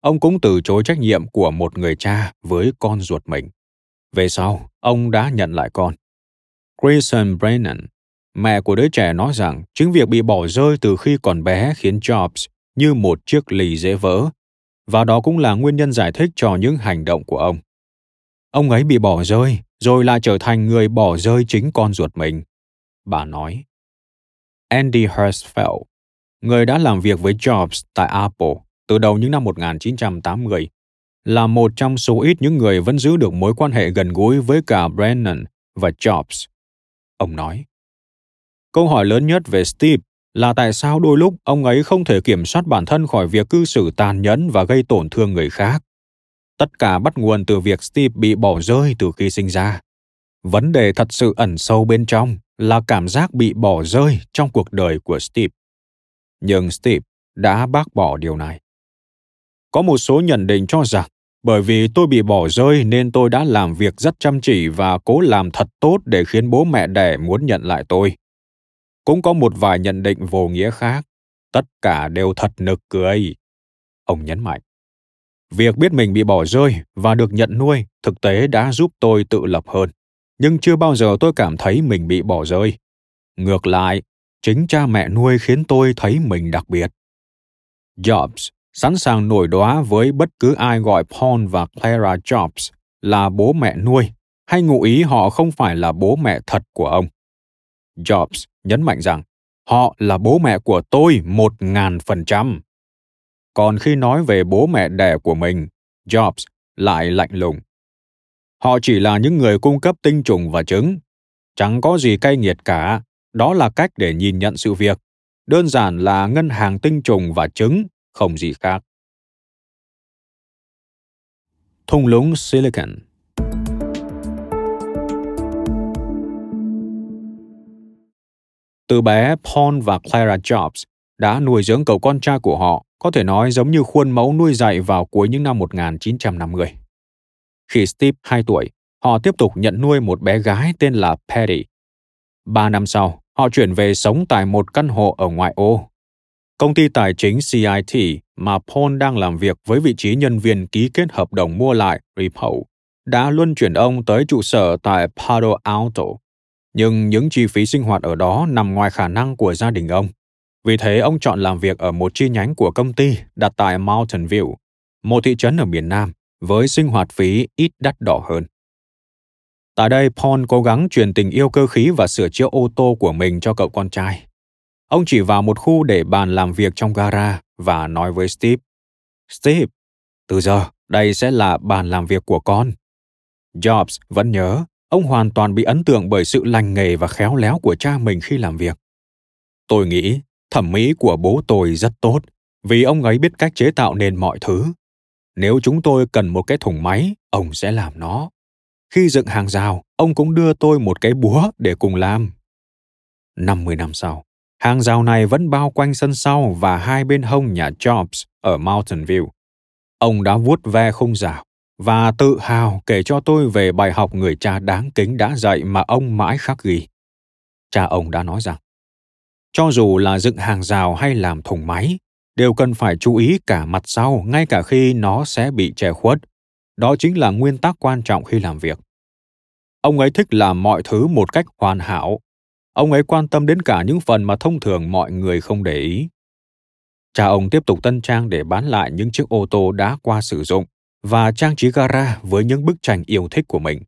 Speaker 2: ông cũng từ chối trách nhiệm của một người cha với con ruột mình. Về sau, ông đã nhận lại con. Grayson Brennan, mẹ của đứa trẻ nói rằng chính việc bị bỏ rơi từ khi còn bé khiến Jobs như một chiếc lì dễ vỡ, và đó cũng là nguyên nhân giải thích cho những hành động của ông. Ông ấy bị bỏ rơi, rồi lại trở thành người bỏ rơi chính con ruột mình. Bà nói. Andy Hertzfeld, người đã làm việc với Jobs tại Apple từ đầu những năm 1980, là một trong số ít những người vẫn giữ được mối quan hệ gần gũi với cả Brennan và Jobs. Ông nói. Câu hỏi lớn nhất về Steve là tại sao đôi lúc ông ấy không thể kiểm soát bản thân khỏi việc cư xử tàn nhẫn và gây tổn thương người khác. Tất cả bắt nguồn từ việc Steve bị bỏ rơi từ khi sinh ra. Vấn đề thật sự ẩn sâu bên trong là cảm giác bị bỏ rơi trong cuộc đời của Steve. Nhưng Steve đã bác bỏ điều này. Có một số nhận định cho rằng bởi vì tôi bị bỏ rơi nên tôi đã làm việc rất chăm chỉ và cố làm thật tốt để khiến bố mẹ đẻ muốn nhận lại tôi. Cũng có một vài nhận định vô nghĩa khác. Tất cả đều thật nực cười. Ông nhấn mạnh. Việc biết mình bị bỏ rơi và được nhận nuôi thực tế đã giúp tôi tự lập hơn. Nhưng chưa bao giờ tôi cảm thấy mình bị bỏ rơi. Ngược lại, chính cha mẹ nuôi khiến tôi thấy mình đặc biệt. Jobs sẵn sàng nổi đóa với bất cứ ai gọi Paul và Clara Jobs là bố mẹ nuôi hay ngụ ý họ không phải là bố mẹ thật của ông. Jobs nhấn mạnh rằng họ là bố mẹ của tôi một ngàn phần trăm. Còn khi nói về bố mẹ đẻ của mình, Jobs lại lạnh lùng. Họ chỉ là những người cung cấp tinh trùng và trứng. Chẳng có gì cay nghiệt cả, đó là cách để nhìn nhận sự việc. Đơn giản là ngân hàng tinh trùng và trứng, không gì khác. Thung lũng Silicon Từ bé, Paul và Clara Jobs đã nuôi dưỡng cậu con trai của họ, có thể nói giống như khuôn mẫu nuôi dạy vào cuối những năm 1950. Khi Steve 2 tuổi, họ tiếp tục nhận nuôi một bé gái tên là Patty. Ba năm sau, họ chuyển về sống tại một căn hộ ở ngoại ô. Công ty tài chính CIT mà Paul đang làm việc với vị trí nhân viên ký kết hợp đồng mua lại Repo đã luân chuyển ông tới trụ sở tại Palo Alto nhưng những chi phí sinh hoạt ở đó nằm ngoài khả năng của gia đình ông. Vì thế ông chọn làm việc ở một chi nhánh của công ty đặt tại Mountain View, một thị trấn ở miền Nam, với sinh hoạt phí ít đắt đỏ hơn. Tại đây, Paul cố gắng truyền tình yêu cơ khí và sửa chữa ô tô của mình cho cậu con trai. Ông chỉ vào một khu để bàn làm việc trong gara và nói với Steve, Steve, từ giờ đây sẽ là bàn làm việc của con. Jobs vẫn nhớ ông hoàn toàn bị ấn tượng bởi sự lành nghề và khéo léo của cha mình khi làm việc. Tôi nghĩ thẩm mỹ của bố tôi rất tốt vì ông ấy biết cách chế tạo nên mọi thứ. Nếu chúng tôi cần một cái thùng máy ông sẽ làm nó. Khi dựng hàng rào ông cũng đưa tôi một cái búa để cùng làm. 50 năm sau hàng rào này vẫn bao quanh sân sau và hai bên hông nhà Jobs ở Mountain View. Ông đã vuốt ve khung rào và tự hào kể cho tôi về bài học người cha đáng kính đã dạy mà ông mãi khắc ghi. Cha ông đã nói rằng, cho dù là dựng hàng rào hay làm thùng máy, đều cần phải chú ý cả mặt sau ngay cả khi nó sẽ bị che khuất đó chính là nguyên tắc quan trọng khi làm việc ông ấy thích làm mọi thứ một cách hoàn hảo ông ấy quan tâm đến cả những phần mà thông thường mọi người không để ý cha ông tiếp tục tân trang để bán lại những chiếc ô tô đã qua sử dụng và trang trí gara với những bức tranh yêu thích của mình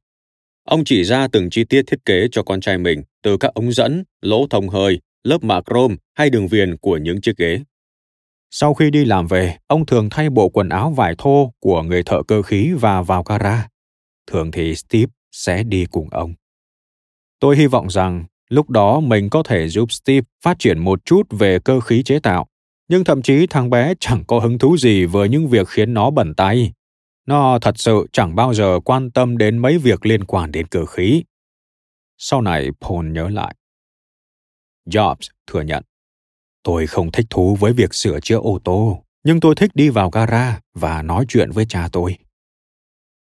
Speaker 2: ông chỉ ra từng chi tiết thiết kế cho con trai mình từ các ống dẫn lỗ thông hơi lớp mạ chrome hay đường viền của những chiếc ghế sau khi đi làm về, ông thường thay bộ quần áo vải thô của người thợ cơ khí và vào gara. Thường thì Steve sẽ đi cùng ông. Tôi hy vọng rằng lúc đó mình có thể giúp Steve phát triển một chút về cơ khí chế tạo, nhưng thậm chí thằng bé chẳng có hứng thú gì với những việc khiến nó bẩn tay. Nó thật sự chẳng bao giờ quan tâm đến mấy việc liên quan đến cơ khí. Sau này Paul nhớ lại. Jobs thừa nhận Tôi không thích thú với việc sửa chữa ô tô, nhưng tôi thích đi vào gara và nói chuyện với cha tôi.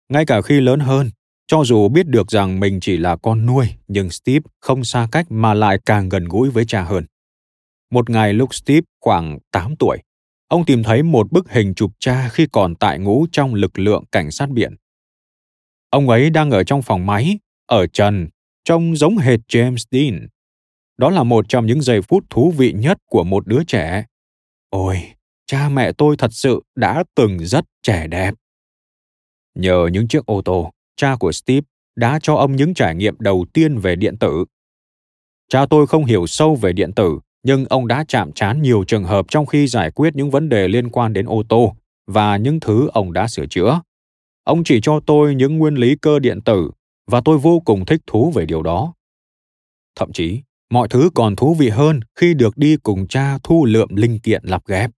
Speaker 2: Ngay cả khi lớn hơn, cho dù biết được rằng mình chỉ là con nuôi, nhưng Steve không xa cách mà lại càng gần gũi với cha hơn. Một ngày lúc Steve khoảng 8 tuổi, ông tìm thấy một bức hình chụp cha khi còn tại ngũ trong lực lượng cảnh sát biển. Ông ấy đang ở trong phòng máy, ở trần, trông giống hệt James Dean, đó là một trong những giây phút thú vị nhất của một đứa trẻ ôi cha mẹ tôi thật sự đã từng rất trẻ đẹp nhờ những chiếc ô tô cha của steve đã cho ông những trải nghiệm đầu tiên về điện tử cha tôi không hiểu sâu về điện tử nhưng ông đã chạm trán nhiều trường hợp trong khi giải quyết những vấn đề liên quan đến ô tô và những thứ ông đã sửa chữa ông chỉ cho tôi những nguyên lý cơ điện tử và tôi vô cùng thích thú về điều đó thậm chí mọi thứ còn thú vị hơn khi được đi cùng cha thu lượm linh kiện lắp ghép.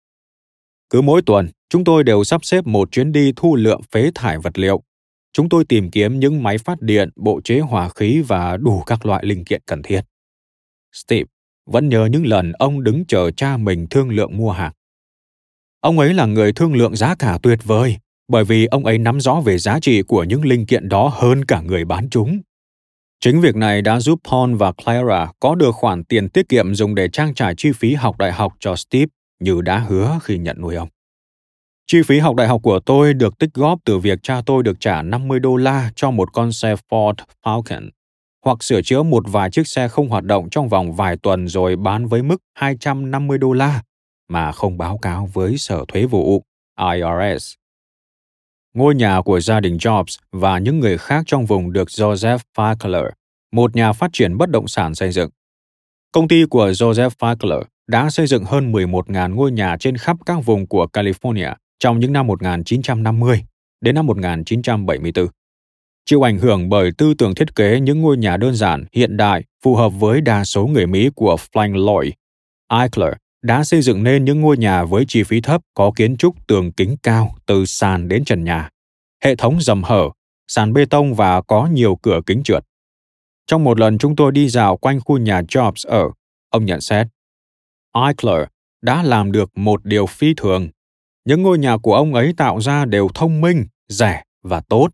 Speaker 2: Cứ mỗi tuần, chúng tôi đều sắp xếp một chuyến đi thu lượm phế thải vật liệu. Chúng tôi tìm kiếm những máy phát điện, bộ chế hỏa khí và đủ các loại linh kiện cần thiết. Steve vẫn nhớ những lần ông đứng chờ cha mình thương lượng mua hàng. Ông ấy là người thương lượng giá cả tuyệt vời, bởi vì ông ấy nắm rõ về giá trị của những linh kiện đó hơn cả người bán chúng. Chính việc này đã giúp Paul và Clara có được khoản tiền tiết kiệm dùng để trang trải chi phí học đại học cho Steve như đã hứa khi nhận nuôi ông. Chi phí học đại học của tôi được tích góp từ việc cha tôi được trả 50 đô la cho một con xe Ford Falcon, hoặc sửa chữa một vài chiếc xe không hoạt động trong vòng vài tuần rồi bán với mức 250 đô la mà không báo cáo với Sở Thuế vụ IRS. Ngôi nhà của gia đình Jobs và những người khác trong vùng được Joseph Fackler, một nhà phát triển bất động sản xây dựng. Công ty của Joseph Fackler đã xây dựng hơn 11.000 ngôi nhà trên khắp các vùng của California trong những năm 1950 đến năm 1974. Chịu ảnh hưởng bởi tư tưởng thiết kế những ngôi nhà đơn giản, hiện đại, phù hợp với đa số người Mỹ của Frank Lloyd, Eichler đã xây dựng nên những ngôi nhà với chi phí thấp có kiến trúc tường kính cao từ sàn đến trần nhà, hệ thống dầm hở, sàn bê tông và có nhiều cửa kính trượt. Trong một lần chúng tôi đi dạo quanh khu nhà Jobs ở, ông nhận xét, Eichler đã làm được một điều phi thường. Những ngôi nhà của ông ấy tạo ra đều thông minh, rẻ và tốt.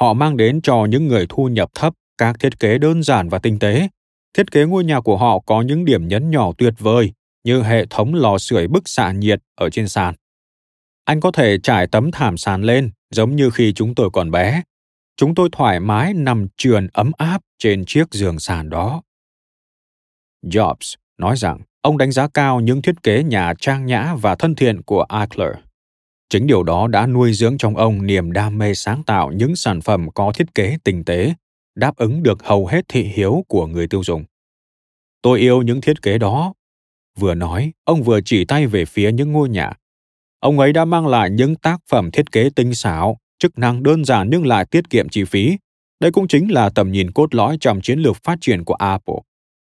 Speaker 2: Họ mang đến cho những người thu nhập thấp các thiết kế đơn giản và tinh tế. Thiết kế ngôi nhà của họ có những điểm nhấn nhỏ tuyệt vời như hệ thống lò sưởi bức xạ nhiệt ở trên sàn. Anh có thể trải tấm thảm sàn lên giống như khi chúng tôi còn bé. Chúng tôi thoải mái nằm trườn ấm áp trên chiếc giường sàn đó. Jobs nói rằng ông đánh giá cao những thiết kế nhà trang nhã và thân thiện của Eichler. Chính điều đó đã nuôi dưỡng trong ông niềm đam mê sáng tạo những sản phẩm có thiết kế tinh tế, đáp ứng được hầu hết thị hiếu của người tiêu dùng. Tôi yêu những thiết kế đó Vừa nói, ông vừa chỉ tay về phía những ngôi nhà. Ông ấy đã mang lại những tác phẩm thiết kế tinh xảo, chức năng đơn giản nhưng lại tiết kiệm chi phí. Đây cũng chính là tầm nhìn cốt lõi trong chiến lược phát triển của Apple,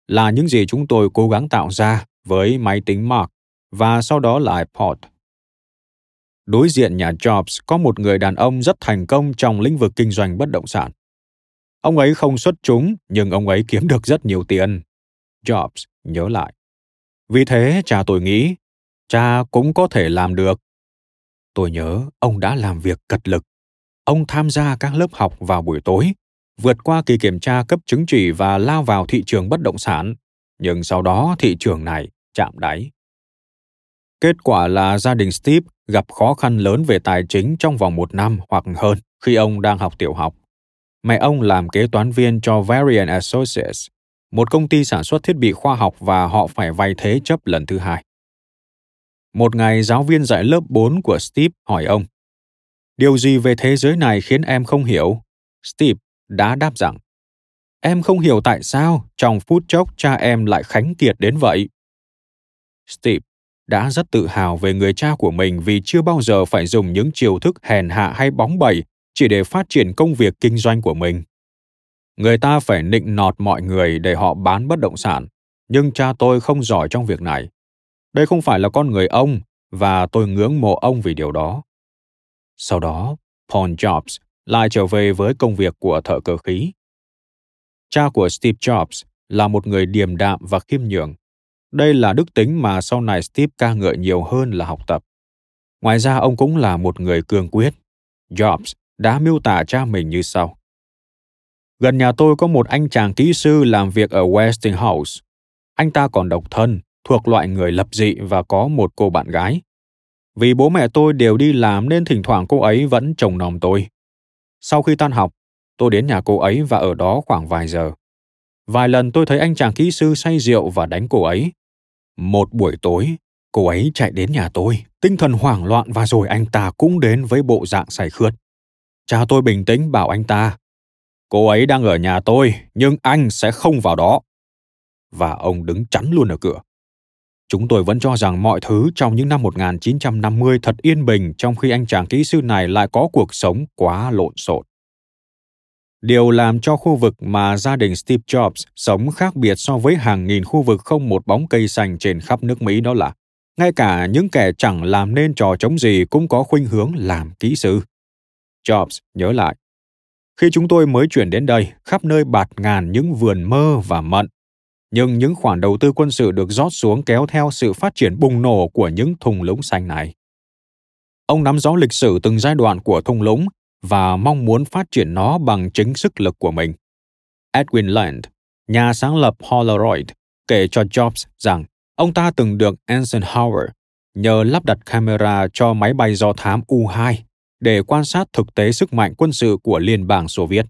Speaker 2: là những gì chúng tôi cố gắng tạo ra với máy tính Mac và sau đó là iPod. Đối diện nhà Jobs có một người đàn ông rất thành công trong lĩnh vực kinh doanh bất động sản. Ông ấy không xuất chúng, nhưng ông ấy kiếm được rất nhiều tiền. Jobs nhớ lại. Vì thế cha tôi nghĩ, cha cũng có thể làm được. Tôi nhớ ông đã làm việc cật lực. Ông tham gia các lớp học vào buổi tối, vượt qua kỳ kiểm tra cấp chứng chỉ và lao vào thị trường bất động sản. Nhưng sau đó thị trường này chạm đáy. Kết quả là gia đình Steve gặp khó khăn lớn về tài chính trong vòng một năm hoặc hơn khi ông đang học tiểu học. Mẹ ông làm kế toán viên cho Varian Associates, một công ty sản xuất thiết bị khoa học và họ phải vay thế chấp lần thứ hai. Một ngày giáo viên dạy lớp 4 của Steve hỏi ông, Điều gì về thế giới này khiến em không hiểu? Steve đã đáp rằng, Em không hiểu tại sao trong phút chốc cha em lại khánh kiệt đến vậy. Steve đã rất tự hào về người cha của mình vì chưa bao giờ phải dùng những chiêu thức hèn hạ hay bóng bẩy chỉ để phát triển công việc kinh doanh của mình. Người ta phải nịnh nọt mọi người để họ bán bất động sản, nhưng cha tôi không giỏi trong việc này. Đây không phải là con người ông và tôi ngưỡng mộ ông vì điều đó. Sau đó, Paul Jobs lại trở về với công việc của thợ cơ khí. Cha của Steve Jobs là một người điềm đạm và khiêm nhường. Đây là đức tính mà sau này Steve ca ngợi nhiều hơn là học tập. Ngoài ra ông cũng là một người cương quyết. Jobs đã miêu tả cha mình như sau. Gần nhà tôi có một anh chàng kỹ sư làm việc ở Westinghouse. Anh ta còn độc thân, thuộc loại người lập dị và có một cô bạn gái. Vì bố mẹ tôi đều đi làm nên thỉnh thoảng cô ấy vẫn chồng nòm tôi. Sau khi tan học, tôi đến nhà cô ấy và ở đó khoảng vài giờ. Vài lần tôi thấy anh chàng kỹ sư say rượu và đánh cô ấy. Một buổi tối, cô ấy chạy đến nhà tôi, tinh thần hoảng loạn và rồi anh ta cũng đến với bộ dạng say khướt. Cha tôi bình tĩnh bảo anh ta, cô ấy đang ở nhà tôi, nhưng anh sẽ không vào đó. Và ông đứng chắn luôn ở cửa. Chúng tôi vẫn cho rằng mọi thứ trong những năm 1950 thật yên bình trong khi anh chàng kỹ sư này lại có cuộc sống quá lộn xộn. Điều làm cho khu vực mà gia đình Steve Jobs sống khác biệt so với hàng nghìn khu vực không một bóng cây xanh trên khắp nước Mỹ đó là ngay cả những kẻ chẳng làm nên trò chống gì cũng có khuynh hướng làm kỹ sư. Jobs nhớ lại. Khi chúng tôi mới chuyển đến đây, khắp nơi bạt ngàn những vườn mơ và mận. Nhưng những khoản đầu tư quân sự được rót xuống kéo theo sự phát triển bùng nổ của những thung lũng xanh này. Ông nắm rõ lịch sử từng giai đoạn của thung lũng và mong muốn phát triển nó bằng chính sức lực của mình. Edwin Land, nhà sáng lập Polaroid, kể cho Jobs rằng ông ta từng được Eisenhower nhờ lắp đặt camera cho máy bay do thám U-2 để quan sát thực tế sức mạnh quân sự của Liên bang Xô Viết.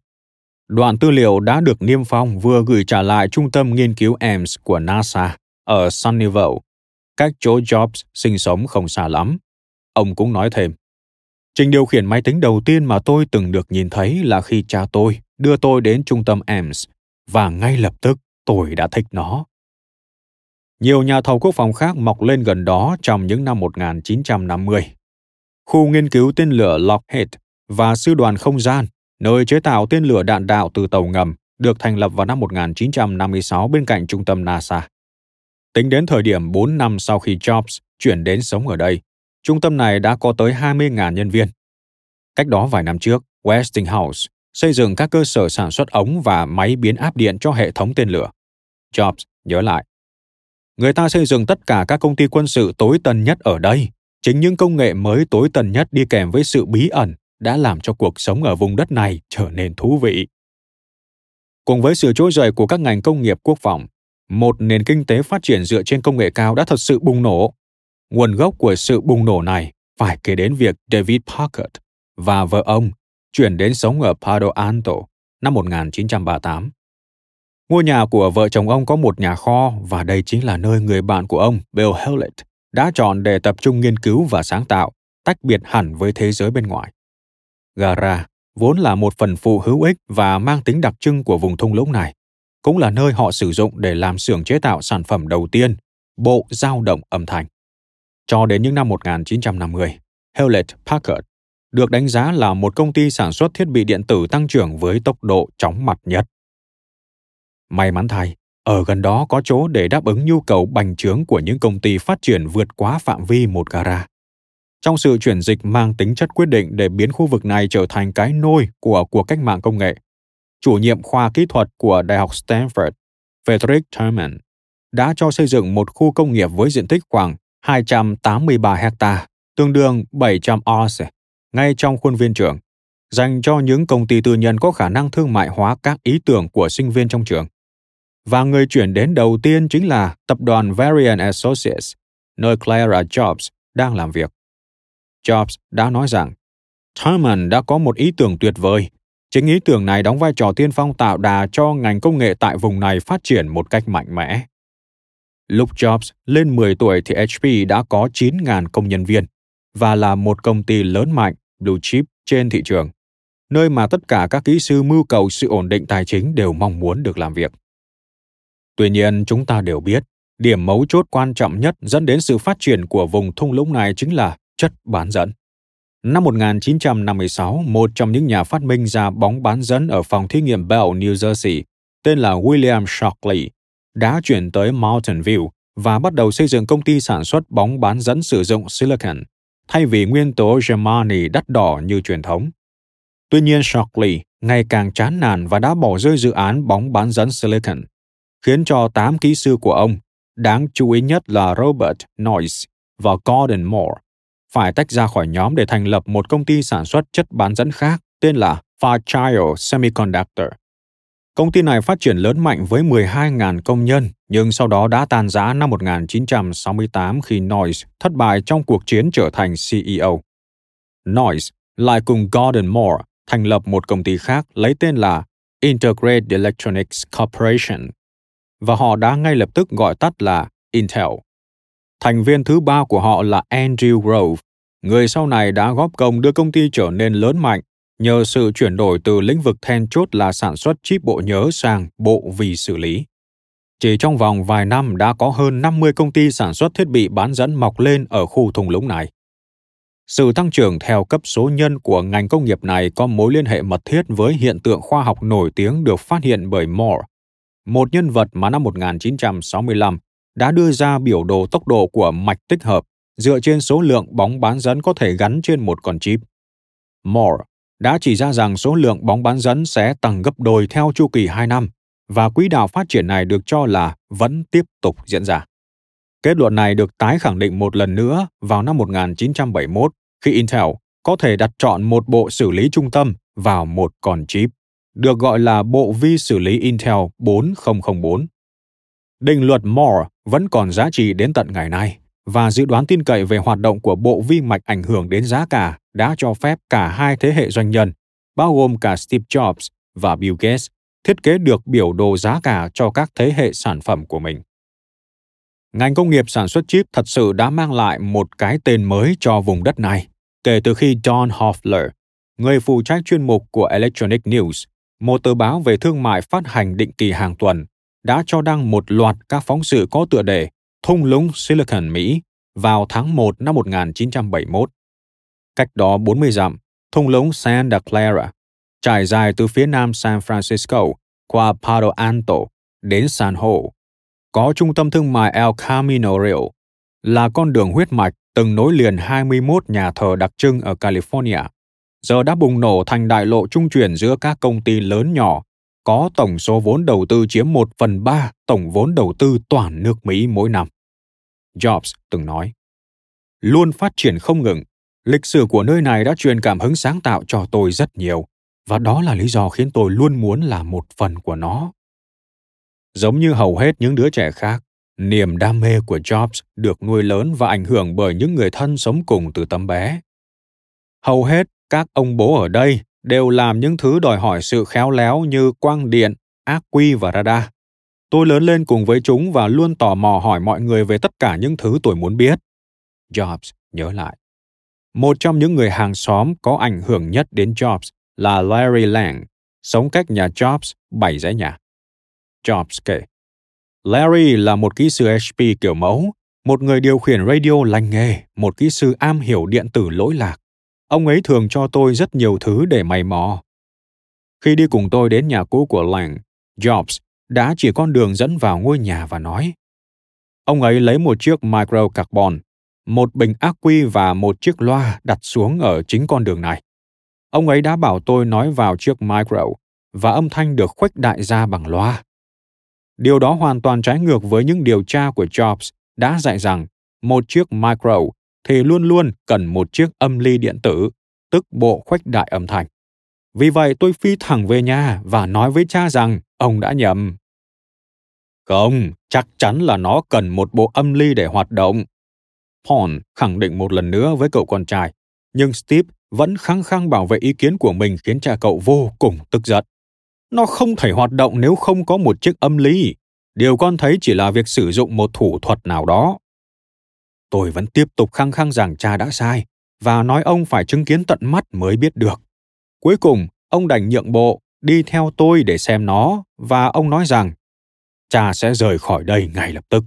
Speaker 2: Đoạn tư liệu đã được Niêm Phong vừa gửi trả lại Trung tâm Nghiên cứu Ames của NASA ở Sunnyvale, cách chỗ Jobs sinh sống không xa lắm. Ông cũng nói thêm, Trình điều khiển máy tính đầu tiên mà tôi từng được nhìn thấy là khi cha tôi đưa tôi đến trung tâm Ames và ngay lập tức tôi đã thích nó. Nhiều nhà thầu quốc phòng khác mọc lên gần đó trong những năm 1950. Khu nghiên cứu tên lửa Lockheed và Sư đoàn Không gian, nơi chế tạo tên lửa đạn đạo từ tàu ngầm, được thành lập vào năm 1956 bên cạnh trung tâm NASA. Tính đến thời điểm 4 năm sau khi Jobs chuyển đến sống ở đây, trung tâm này đã có tới 20.000 nhân viên. Cách đó vài năm trước, Westinghouse xây dựng các cơ sở sản xuất ống và máy biến áp điện cho hệ thống tên lửa. Jobs nhớ lại. Người ta xây dựng tất cả các công ty quân sự tối tân nhất ở đây. Chính những công nghệ mới tối tân nhất đi kèm với sự bí ẩn đã làm cho cuộc sống ở vùng đất này trở nên thú vị. Cùng với sự trỗi dậy của các ngành công nghiệp quốc phòng, một nền kinh tế phát triển dựa trên công nghệ cao đã thật sự bùng nổ Nguồn gốc của sự bùng nổ này phải kể đến việc David Packard và vợ ông chuyển đến sống ở Palo Alto năm 1938. Ngôi nhà của vợ chồng ông có một nhà kho và đây chính là nơi người bạn của ông, Bill Hewlett, đã chọn để tập trung nghiên cứu và sáng tạo, tách biệt hẳn với thế giới bên ngoài. Gara vốn là một phần phụ hữu ích và mang tính đặc trưng của vùng thung lũng này, cũng là nơi họ sử dụng để làm xưởng chế tạo sản phẩm đầu tiên, bộ dao động âm thanh. Cho đến những năm 1950, Hewlett Packard được đánh giá là một công ty sản xuất thiết bị điện tử tăng trưởng với tốc độ chóng mặt nhất. May mắn thay, ở gần đó có chỗ để đáp ứng nhu cầu bành trướng của những công ty phát triển vượt quá phạm vi một gara. Trong sự chuyển dịch mang tính chất quyết định để biến khu vực này trở thành cái nôi của cuộc cách mạng công nghệ, chủ nhiệm khoa kỹ thuật của Đại học Stanford, Frederick Terman, đã cho xây dựng một khu công nghiệp với diện tích khoảng 283 hecta, tương đương 700 ounce, ngay trong khuôn viên trường, dành cho những công ty tư nhân có khả năng thương mại hóa các ý tưởng của sinh viên trong trường. Và người chuyển đến đầu tiên chính là tập đoàn Varian Associates, nơi Clara Jobs đang làm việc. Jobs đã nói rằng Thurman đã có một ý tưởng tuyệt vời. Chính ý tưởng này đóng vai trò tiên phong tạo đà cho ngành công nghệ tại vùng này phát triển một cách mạnh mẽ. Lúc Jobs lên 10 tuổi thì HP đã có 9.000 công nhân viên và là một công ty lớn mạnh, blue chip trên thị trường, nơi mà tất cả các kỹ sư mưu cầu sự ổn định tài chính đều mong muốn được làm việc. Tuy nhiên, chúng ta đều biết, điểm mấu chốt quan trọng nhất dẫn đến sự phát triển của vùng thung lũng này chính là chất bán dẫn. Năm 1956, một trong những nhà phát minh ra bóng bán dẫn ở phòng thí nghiệm Bell, New Jersey, tên là William Shockley, đã chuyển tới Mountain View và bắt đầu xây dựng công ty sản xuất bóng bán dẫn sử dụng silicon, thay vì nguyên tố germani đắt đỏ như truyền thống. Tuy nhiên Shockley ngày càng chán nản và đã bỏ rơi dự án bóng bán dẫn silicon, khiến cho 8 kỹ sư của ông, đáng chú ý nhất là Robert Noyce và Gordon Moore, phải tách ra khỏi nhóm để thành lập một công ty sản xuất chất bán dẫn khác tên là Fairchild Semiconductor. Công ty này phát triển lớn mạnh với 12.000 công nhân, nhưng sau đó đã tan rã năm 1968 khi Noyce thất bại trong cuộc chiến trở thành CEO. Noyce lại cùng Gordon Moore thành lập một công ty khác lấy tên là Integrated Electronics Corporation, và họ đã ngay lập tức gọi tắt là Intel. Thành viên thứ ba của họ là Andrew Grove, người sau này đã góp công đưa công ty trở nên lớn mạnh nhờ sự chuyển đổi từ lĩnh vực then chốt là sản xuất chip bộ nhớ sang bộ vì xử lý. Chỉ trong vòng vài năm đã có hơn 50 công ty sản xuất thiết bị bán dẫn mọc lên ở khu thung lũng này. Sự tăng trưởng theo cấp số nhân của ngành công nghiệp này có mối liên hệ mật thiết với hiện tượng khoa học nổi tiếng được phát hiện bởi Moore, một nhân vật mà năm 1965 đã đưa ra biểu đồ tốc độ của mạch tích hợp dựa trên số lượng bóng bán dẫn có thể gắn trên một con chip. Moore đã chỉ ra rằng số lượng bóng bán dẫn sẽ tăng gấp đôi theo chu kỳ 2 năm và quỹ đạo phát triển này được cho là vẫn tiếp tục diễn ra. Kết luận này được tái khẳng định một lần nữa vào năm 1971 khi Intel có thể đặt chọn một bộ xử lý trung tâm vào một con chip, được gọi là bộ vi xử lý Intel 4004. Định luật Moore vẫn còn giá trị đến tận ngày nay và dự đoán tin cậy về hoạt động của bộ vi mạch ảnh hưởng đến giá cả đã cho phép cả hai thế hệ doanh nhân, bao gồm cả Steve Jobs và Bill Gates, thiết kế được biểu đồ giá cả cho các thế hệ sản phẩm của mình. Ngành công nghiệp sản xuất chip thật sự đã mang lại một cái tên mới cho vùng đất này kể từ khi Don Hoffler, người phụ trách chuyên mục của Electronic News, một tờ báo về thương mại phát hành định kỳ hàng tuần, đã cho đăng một loạt các phóng sự có tựa đề thung lũng Silicon Mỹ vào tháng 1 năm 1971. Cách đó 40 dặm, thung lũng Santa Clara, trải dài từ phía nam San Francisco qua Palo Alto đến San Jose. Có trung tâm thương mại El Camino Real, là con đường huyết mạch từng nối liền 21 nhà thờ đặc trưng ở California, giờ đã bùng nổ thành đại lộ trung chuyển giữa các công ty lớn nhỏ, có tổng số vốn đầu tư chiếm 1 phần 3 tổng vốn đầu tư toàn nước Mỹ mỗi năm. Jobs từng nói, luôn phát triển không ngừng, lịch sử của nơi này đã truyền cảm hứng sáng tạo cho tôi rất nhiều, và đó là lý do khiến tôi luôn muốn là một phần của nó. Giống như hầu hết những đứa trẻ khác, niềm đam mê của Jobs được nuôi lớn và ảnh hưởng bởi những người thân sống cùng từ tấm bé. Hầu hết các ông bố ở đây đều làm những thứ đòi hỏi sự khéo léo như quang điện, ác quy và radar. Tôi lớn lên cùng với chúng và luôn tò mò hỏi mọi người về tất cả những thứ tôi muốn biết. Jobs nhớ lại. Một trong những người hàng xóm có ảnh hưởng nhất đến Jobs là Larry Lang, sống cách nhà Jobs bảy dãy nhà. Jobs kể. Larry là một kỹ sư HP kiểu mẫu, một người điều khiển radio lành nghề, một kỹ sư am hiểu điện tử lỗi lạc. Ông ấy thường cho tôi rất nhiều thứ để mày mò. Khi đi cùng tôi đến nhà cũ của làng, Jobs đã chỉ con đường dẫn vào ngôi nhà và nói. Ông ấy lấy một chiếc micro carbon, một bình ác quy và một chiếc loa đặt xuống ở chính con đường này. Ông ấy đã bảo tôi nói vào chiếc micro và âm thanh được khuếch đại ra bằng loa. Điều đó hoàn toàn trái ngược với những điều tra của Jobs đã dạy rằng một chiếc micro thì luôn luôn cần một chiếc âm ly điện tử, tức bộ khuếch đại âm thanh. Vì vậy tôi phi thẳng về nhà và nói với cha rằng ông đã nhầm. Không, chắc chắn là nó cần một bộ âm ly để hoạt động. Paul khẳng định một lần nữa với cậu con trai, nhưng Steve vẫn khăng khăng bảo vệ ý kiến của mình khiến cha cậu vô cùng tức giận. Nó không thể hoạt động nếu không có một chiếc âm ly. Điều con thấy chỉ là việc sử dụng một thủ thuật nào đó. Tôi vẫn tiếp tục khăng khăng rằng cha đã sai và nói ông phải chứng kiến tận mắt mới biết được. Cuối cùng, ông đành nhượng bộ, đi theo tôi để xem nó và ông nói rằng cha sẽ rời khỏi đây ngay lập tức.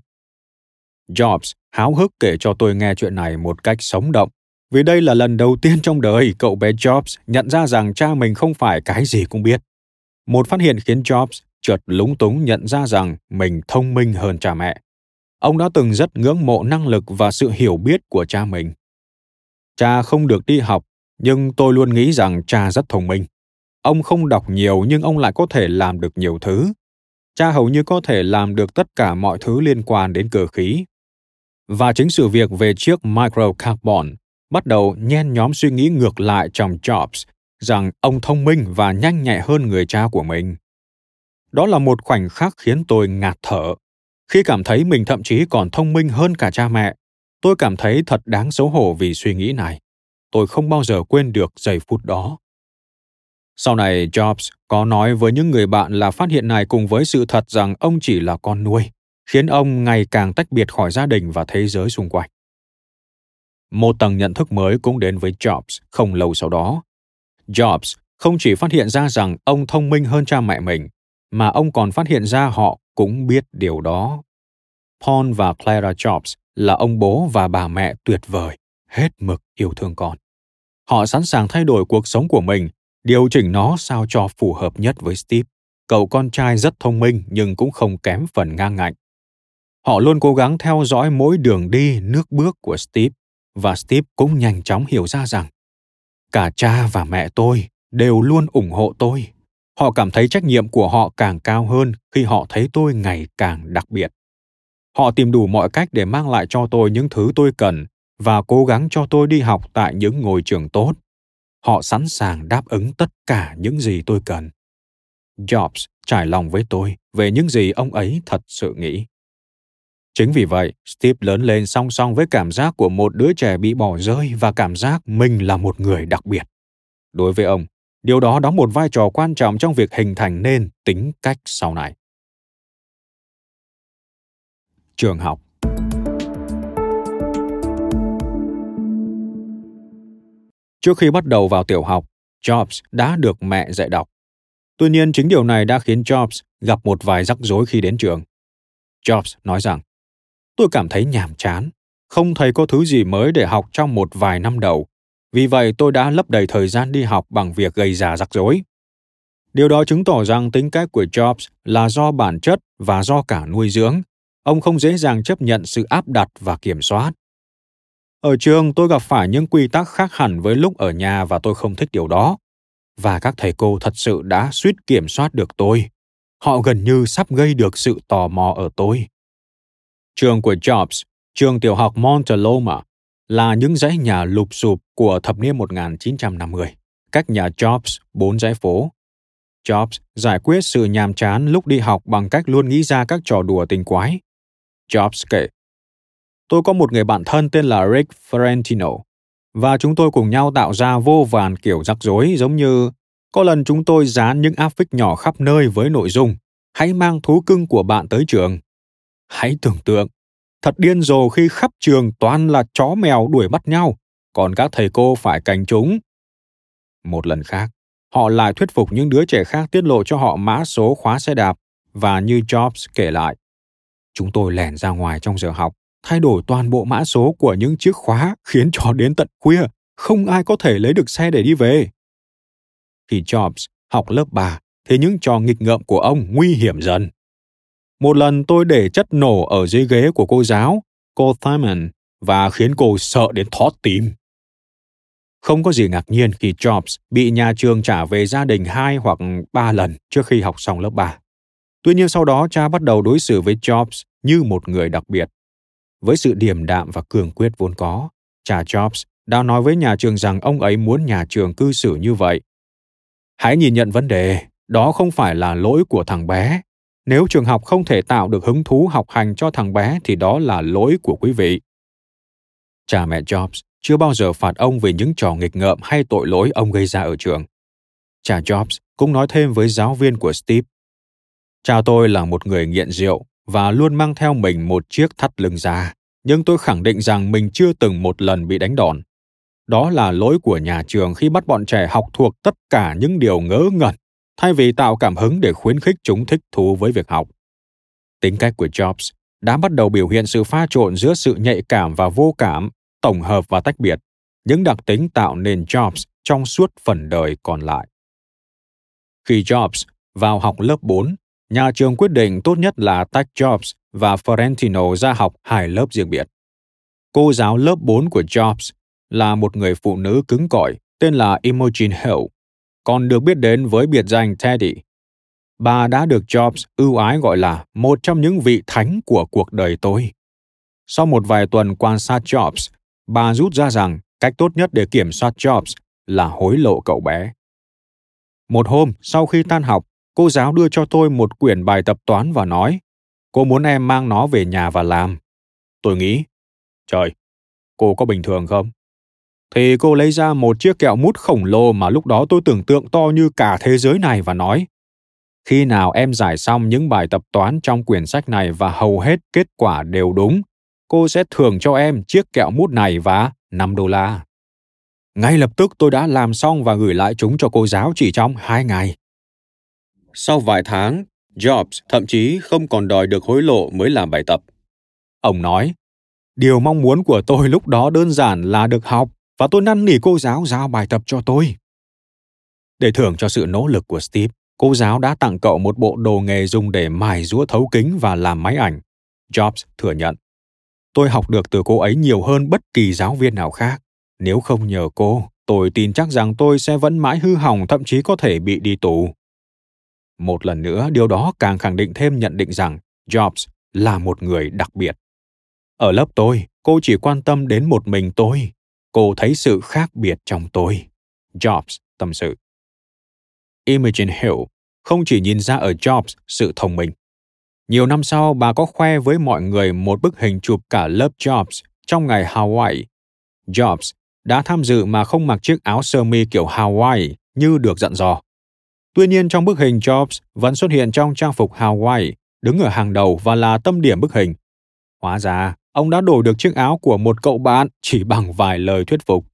Speaker 2: Jobs háo hức kể cho tôi nghe chuyện này một cách sống động, vì đây là lần đầu tiên trong đời cậu bé Jobs nhận ra rằng cha mình không phải cái gì cũng biết. Một phát hiện khiến Jobs chợt lúng túng nhận ra rằng mình thông minh hơn cha mẹ. Ông đã từng rất ngưỡng mộ năng lực và sự hiểu biết của cha mình. Cha không được đi học, nhưng tôi luôn nghĩ rằng cha rất thông minh. Ông không đọc nhiều nhưng ông lại có thể làm được nhiều thứ. Cha hầu như có thể làm được tất cả mọi thứ liên quan đến cơ khí. Và chính sự việc về chiếc microcarbon bắt đầu nhen nhóm suy nghĩ ngược lại trong Jobs rằng ông thông minh và nhanh nhạy hơn người cha của mình. Đó là một khoảnh khắc khiến tôi ngạt thở. Khi cảm thấy mình thậm chí còn thông minh hơn cả cha mẹ, tôi cảm thấy thật đáng xấu hổ vì suy nghĩ này. Tôi không bao giờ quên được giây phút đó. Sau này, Jobs có nói với những người bạn là phát hiện này cùng với sự thật rằng ông chỉ là con nuôi, khiến ông ngày càng tách biệt khỏi gia đình và thế giới xung quanh. Một tầng nhận thức mới cũng đến với Jobs không lâu sau đó. Jobs không chỉ phát hiện ra rằng ông thông minh hơn cha mẹ mình, mà ông còn phát hiện ra họ cũng biết điều đó. Paul và Clara Jobs là ông bố và bà mẹ tuyệt vời, hết mực yêu thương con. Họ sẵn sàng thay đổi cuộc sống của mình, điều chỉnh nó sao cho phù hợp nhất với Steve. Cậu con trai rất thông minh nhưng cũng không kém phần ngang ngạnh. Họ luôn cố gắng theo dõi mỗi đường đi, nước bước của Steve, và Steve cũng nhanh chóng hiểu ra rằng cả cha và mẹ tôi đều luôn ủng hộ tôi họ cảm thấy trách nhiệm của họ càng cao hơn khi họ thấy tôi ngày càng đặc biệt. Họ tìm đủ mọi cách để mang lại cho tôi những thứ tôi cần và cố gắng cho tôi đi học tại những ngôi trường tốt. Họ sẵn sàng đáp ứng tất cả những gì tôi cần. Jobs trải lòng với tôi về những gì ông ấy thật sự nghĩ. Chính vì vậy, steve lớn lên song song với cảm giác của một đứa trẻ bị bỏ rơi và cảm giác mình là một người đặc biệt. Đối với ông điều đó đóng một vai trò quan trọng trong việc hình thành nên tính cách sau này. Trường học. Trước khi bắt đầu vào tiểu học, jobs đã được mẹ dạy đọc. Tuy nhiên, chính điều này đã khiến jobs gặp một vài rắc rối khi đến trường. Jobs nói rằng, tôi cảm thấy nhàm chán, không thấy có thứ gì mới để học trong một vài năm đầu vì vậy tôi đã lấp đầy thời gian đi học bằng việc gây ra rắc rối. Điều đó chứng tỏ rằng tính cách của Jobs là do bản chất và do cả nuôi dưỡng. Ông không dễ dàng chấp nhận sự áp đặt và kiểm soát. Ở trường tôi gặp phải những quy tắc khác hẳn với lúc ở nhà và tôi không thích điều đó. Và các thầy cô thật sự đã suýt kiểm soát được tôi. Họ gần như sắp gây được sự tò mò ở tôi. Trường của Jobs, trường tiểu học Montaloma, là những dãy nhà lụp sụp của thập niên 1950, cách nhà Jobs bốn dãy phố. Jobs giải quyết sự nhàm chán lúc đi học bằng cách luôn nghĩ ra các trò đùa tình quái. Jobs kể, Tôi có một người bạn thân tên là Rick Ferentino, và chúng tôi cùng nhau tạo ra vô vàn kiểu rắc rối giống như có lần chúng tôi dán những áp phích nhỏ khắp nơi với nội dung hãy mang thú cưng của bạn tới trường. Hãy tưởng tượng Thật điên rồ khi khắp trường toàn là chó mèo đuổi bắt nhau, còn các thầy cô phải cành chúng. Một lần khác, họ lại thuyết phục những đứa trẻ khác tiết lộ cho họ mã số khóa xe đạp và như Jobs kể lại, chúng tôi lẻn ra ngoài trong giờ học, thay đổi toàn bộ mã số của những chiếc khóa khiến cho đến tận khuya, không ai có thể lấy được xe để đi về. Khi Jobs học lớp 3, thì những trò nghịch ngợm của ông nguy hiểm dần. Một lần tôi để chất nổ ở dưới ghế của cô giáo, cô Thurman, và khiến cô sợ đến thót tim. Không có gì ngạc nhiên khi Jobs bị nhà trường trả về gia đình hai hoặc ba lần trước khi học xong lớp 3. Tuy nhiên sau đó cha bắt đầu đối xử với Jobs như một người đặc biệt. Với sự điềm đạm và cường quyết vốn có, cha Jobs đã nói với nhà trường rằng ông ấy muốn nhà trường cư xử như vậy. Hãy nhìn nhận vấn đề, đó không phải là lỗi của thằng bé, nếu trường học không thể tạo được hứng thú học hành cho thằng bé thì đó là lỗi của quý vị Cha mẹ Jobs chưa bao giờ phạt ông vì những trò nghịch ngợm hay tội lỗi ông gây ra ở trường. Cha Jobs cũng nói thêm với giáo viên của Steve. Cha tôi là một người nghiện rượu và luôn mang theo mình một chiếc thắt lưng già, nhưng tôi khẳng định rằng mình chưa từng một lần bị đánh đòn. Đó là lỗi của nhà trường khi bắt bọn trẻ học thuộc tất cả những điều ngớ ngẩn, thay vì tạo cảm hứng để khuyến khích chúng thích thú với việc học. Tính cách của Jobs đã bắt đầu biểu hiện sự pha trộn giữa sự nhạy cảm và vô cảm, tổng hợp và tách biệt, những đặc tính tạo nên Jobs trong suốt phần đời còn lại. Khi Jobs vào học lớp 4, nhà trường quyết định tốt nhất là tách Jobs và Florentino ra học hai lớp riêng biệt. Cô giáo lớp 4 của Jobs là một người phụ nữ cứng cỏi tên là Imogen Hill, còn được biết đến với biệt danh Teddy. Bà đã được Jobs ưu ái gọi là một trong những vị thánh của cuộc đời tôi. Sau một vài tuần quan sát Jobs, bà rút ra rằng cách tốt nhất để kiểm soát Jobs là hối lộ cậu bé. Một hôm, sau khi tan học, cô giáo đưa cho tôi một quyển bài tập toán và nói, cô muốn em mang nó về nhà và làm. Tôi nghĩ, trời, cô có bình thường không? Thì cô lấy ra một chiếc kẹo mút khổng lồ mà lúc đó tôi tưởng tượng to như cả thế giới này và nói, khi nào em giải xong những bài tập toán trong quyển sách này và hầu hết kết quả đều đúng, cô sẽ thưởng cho em chiếc kẹo mút này và 5 đô la. Ngay lập tức tôi đã làm xong và gửi lại chúng cho cô giáo chỉ trong hai ngày. Sau vài tháng, Jobs thậm chí không còn đòi được hối lộ mới làm bài tập. Ông nói, điều mong muốn của tôi lúc đó đơn giản là được học và tôi năn nỉ cô giáo giao bài tập cho tôi. Để thưởng cho sự nỗ lực của Steve, cô giáo đã tặng cậu một bộ đồ nghề dùng để mài rúa thấu kính và làm máy ảnh. Jobs thừa nhận. Tôi học được từ cô ấy nhiều hơn bất kỳ giáo viên nào khác. Nếu không nhờ cô, tôi tin chắc rằng tôi sẽ vẫn mãi hư hỏng thậm chí có thể bị đi tù. Một lần nữa, điều đó càng khẳng định thêm nhận định rằng Jobs là một người đặc biệt. Ở lớp tôi, cô chỉ quan tâm đến một mình tôi. Cô thấy sự khác biệt trong tôi. Jobs tâm sự. Imogen Hill không chỉ nhìn ra ở Jobs sự thông minh. Nhiều năm sau, bà có khoe với mọi người một bức hình chụp cả lớp Jobs trong ngày Hawaii. Jobs đã tham dự mà không mặc chiếc áo sơ mi kiểu Hawaii như được dặn dò. Tuy nhiên trong bức hình Jobs vẫn xuất hiện trong trang phục Hawaii, đứng ở hàng đầu và là tâm điểm bức hình. Hóa ra, ông đã đổi được chiếc áo của một cậu bạn chỉ bằng vài lời thuyết phục.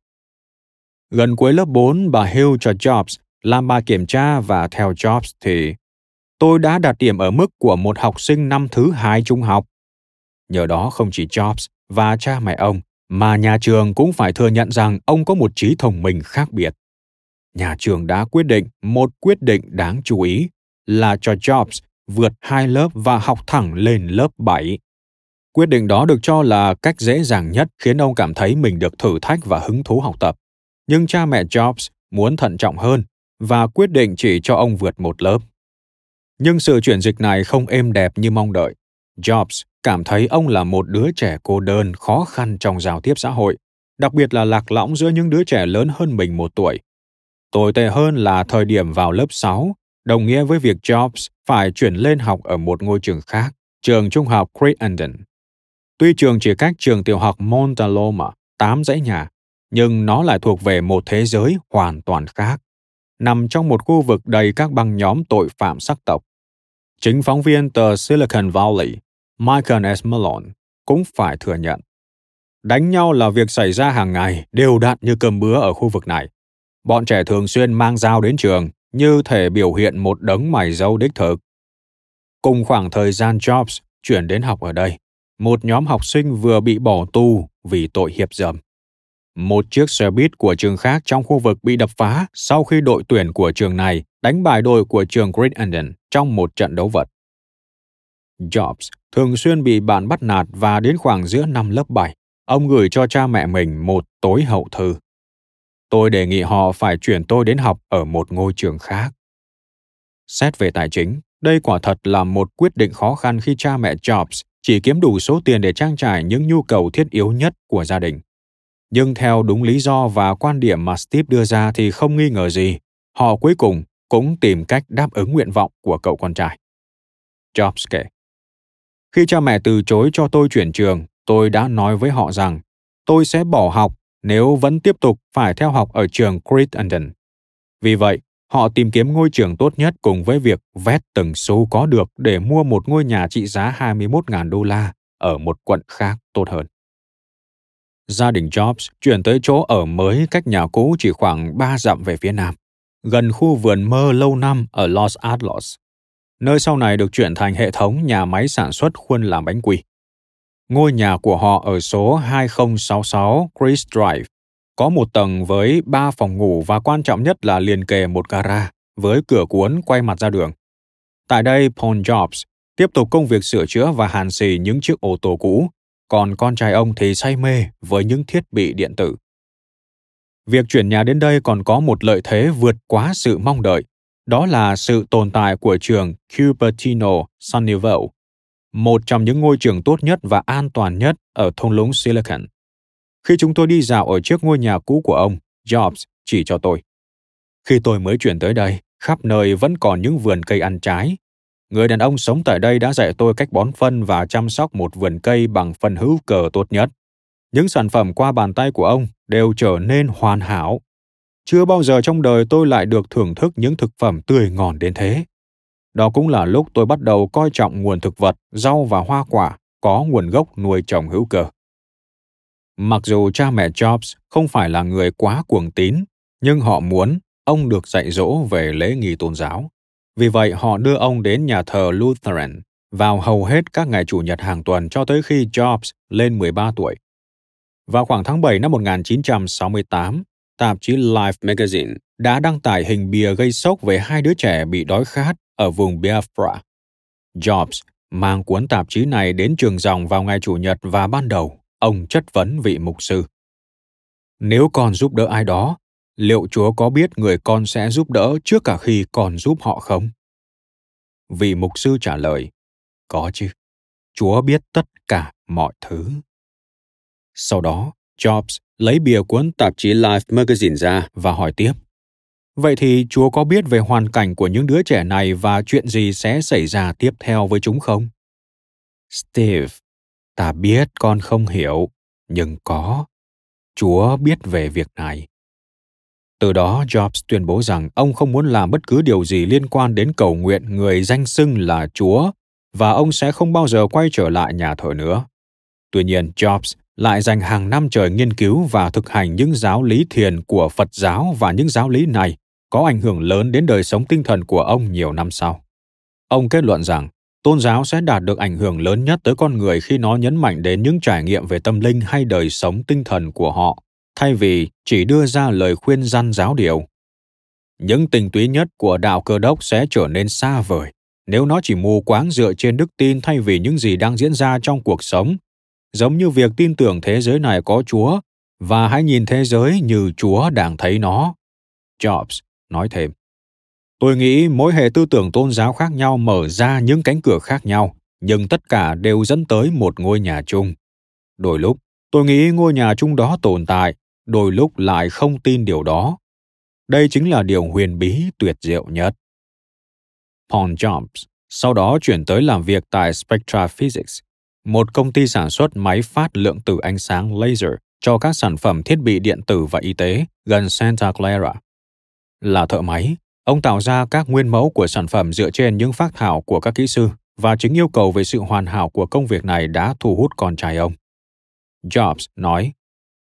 Speaker 2: Gần cuối lớp 4, bà Hill cho Jobs làm bài kiểm tra và theo Jobs thì tôi đã đạt điểm ở mức của một học sinh năm thứ hai trung học. Nhờ đó không chỉ Jobs và cha mẹ ông mà nhà trường cũng phải thừa nhận rằng ông có một trí thông minh khác biệt. Nhà trường đã quyết định một quyết định đáng chú ý là cho Jobs vượt hai lớp và học thẳng lên lớp 7. Quyết định đó được cho là cách dễ dàng nhất khiến ông cảm thấy mình được thử thách và hứng thú học tập. Nhưng cha mẹ Jobs muốn thận trọng hơn và quyết định chỉ cho ông vượt một lớp. Nhưng sự chuyển dịch này không êm đẹp như mong đợi. Jobs cảm thấy ông là một đứa trẻ cô đơn khó khăn trong giao tiếp xã hội, đặc biệt là lạc lõng giữa những đứa trẻ lớn hơn mình một tuổi. Tồi tệ hơn là thời điểm vào lớp 6, đồng nghĩa với việc Jobs phải chuyển lên học ở một ngôi trường khác, trường trung học Crittenden. Tuy trường chỉ cách trường tiểu học Montaloma, 8 dãy nhà, nhưng nó lại thuộc về một thế giới hoàn toàn khác, nằm trong một khu vực đầy các băng nhóm tội phạm sắc tộc. Chính phóng viên tờ Silicon Valley Michael S. Malone cũng phải thừa nhận. Đánh nhau là việc xảy ra hàng ngày, đều đặn như cơm bữa ở khu vực này. Bọn trẻ thường xuyên mang dao đến trường, như thể biểu hiện một đấng mày dâu đích thực. Cùng khoảng thời gian Jobs chuyển đến học ở đây, một nhóm học sinh vừa bị bỏ tù vì tội hiệp dâm. Một chiếc xe buýt của trường khác trong khu vực bị đập phá sau khi đội tuyển của trường này đánh bại đội của trường Great Anden trong một trận đấu vật. Jobs thường xuyên bị bạn bắt nạt và đến khoảng giữa năm lớp 7, ông gửi cho cha mẹ mình một tối hậu thư. Tôi đề nghị họ phải chuyển tôi đến học ở một ngôi trường khác. Xét về tài chính, đây quả thật là một quyết định khó khăn khi cha mẹ Jobs chỉ kiếm đủ số tiền để trang trải những nhu cầu thiết yếu nhất của gia đình. Nhưng theo đúng lý do và quan điểm mà Steve đưa ra thì không nghi ngờ gì, họ cuối cùng cũng tìm cách đáp ứng nguyện vọng của cậu con trai. Jobs kể. Khi cha mẹ từ chối cho tôi chuyển trường, tôi đã nói với họ rằng tôi sẽ bỏ học nếu vẫn tiếp tục phải theo học ở trường Crittenden. Vì vậy, họ tìm kiếm ngôi trường tốt nhất cùng với việc vét từng xu có được để mua một ngôi nhà trị giá 21.000 đô la ở một quận khác tốt hơn. Gia đình Jobs chuyển tới chỗ ở mới cách nhà cũ chỉ khoảng 3 dặm về phía nam, gần khu vườn mơ lâu năm ở Los Altos, nơi sau này được chuyển thành hệ thống nhà máy sản xuất khuôn làm bánh quỳ. Ngôi nhà của họ ở số 2066 Chris Drive có một tầng với ba phòng ngủ và quan trọng nhất là liền kề một gara với cửa cuốn quay mặt ra đường. Tại đây, Paul Jobs tiếp tục công việc sửa chữa và hàn xì những chiếc ô tô cũ, còn con trai ông thì say mê với những thiết bị điện tử. Việc chuyển nhà đến đây còn có một lợi thế vượt quá sự mong đợi, đó là sự tồn tại của trường Cupertino Sunnyvale, một trong những ngôi trường tốt nhất và an toàn nhất ở thung lũng Silicon. Khi chúng tôi đi dạo ở trước ngôi nhà cũ của ông, Jobs chỉ cho tôi. Khi tôi mới chuyển tới đây, khắp nơi vẫn còn những vườn cây ăn trái. Người đàn ông sống tại đây đã dạy tôi cách bón phân và chăm sóc một vườn cây bằng phân hữu cơ tốt nhất. Những sản phẩm qua bàn tay của ông đều trở nên hoàn hảo. Chưa bao giờ trong đời tôi lại được thưởng thức những thực phẩm tươi ngon đến thế. Đó cũng là lúc tôi bắt đầu coi trọng nguồn thực vật, rau và hoa quả có nguồn gốc nuôi trồng hữu cơ. Mặc dù cha mẹ Jobs không phải là người quá cuồng tín, nhưng họ muốn ông được dạy dỗ về lễ nghi tôn giáo. Vì vậy họ đưa ông đến nhà thờ Lutheran vào hầu hết các ngày Chủ nhật hàng tuần cho tới khi Jobs lên 13 tuổi. Vào khoảng tháng 7 năm 1968, tạp chí Life Magazine đã đăng tải hình bìa gây sốc về hai đứa trẻ bị đói khát ở vùng Biafra. Jobs mang cuốn tạp chí này đến trường dòng vào ngày Chủ nhật và ban đầu ông chất vấn vị mục sư. Nếu con giúp đỡ ai đó, liệu Chúa có biết người con sẽ giúp đỡ trước cả khi còn giúp họ không? Vị mục sư trả lời, có chứ. Chúa biết tất cả mọi thứ. Sau đó, Jobs lấy bìa cuốn tạp chí Life Magazine ra và hỏi tiếp. Vậy thì Chúa có biết về hoàn cảnh của những đứa trẻ này và chuyện gì sẽ xảy ra tiếp theo với chúng không? Steve, ta biết con không hiểu, nhưng có. Chúa biết về việc này. Từ đó, Jobs tuyên bố rằng ông không muốn làm bất cứ điều gì liên quan đến cầu nguyện người danh xưng là Chúa và ông sẽ không bao giờ quay trở lại nhà thờ nữa. Tuy nhiên, Jobs lại dành hàng năm trời nghiên cứu và thực hành những giáo lý thiền của Phật giáo và những giáo lý này có ảnh hưởng lớn đến đời sống tinh thần của ông nhiều năm sau. Ông kết luận rằng tôn giáo sẽ đạt được ảnh hưởng lớn nhất tới con người khi nó nhấn mạnh đến những trải nghiệm về tâm linh hay đời sống tinh thần của họ, thay vì chỉ đưa ra lời khuyên răn giáo điều. Những tình túy nhất của đạo cơ đốc sẽ trở nên xa vời nếu nó chỉ mù quáng dựa trên đức tin thay vì những gì đang diễn ra trong cuộc sống. Giống như việc tin tưởng thế giới này có chúa, và hãy nhìn thế giới như chúa đang thấy nó. Jobs nói thêm tôi nghĩ mỗi hệ tư tưởng tôn giáo khác nhau mở ra những cánh cửa khác nhau nhưng tất cả đều dẫn tới một ngôi nhà chung. Đôi lúc tôi nghĩ ngôi nhà chung đó tồn tại đôi lúc lại không tin điều đó. Đây chính là điều huyền bí tuyệt diệu nhất. Paul jobs sau đó chuyển tới làm việc tại spectra physics một công ty sản xuất máy phát lượng tử ánh sáng laser cho các sản phẩm thiết bị điện tử và y tế gần Santa Clara. Là thợ máy, ông tạo ra các nguyên mẫu của sản phẩm dựa trên những phác thảo của các kỹ sư và chính yêu cầu về sự hoàn hảo của công việc này đã thu hút con trai ông. Jobs nói,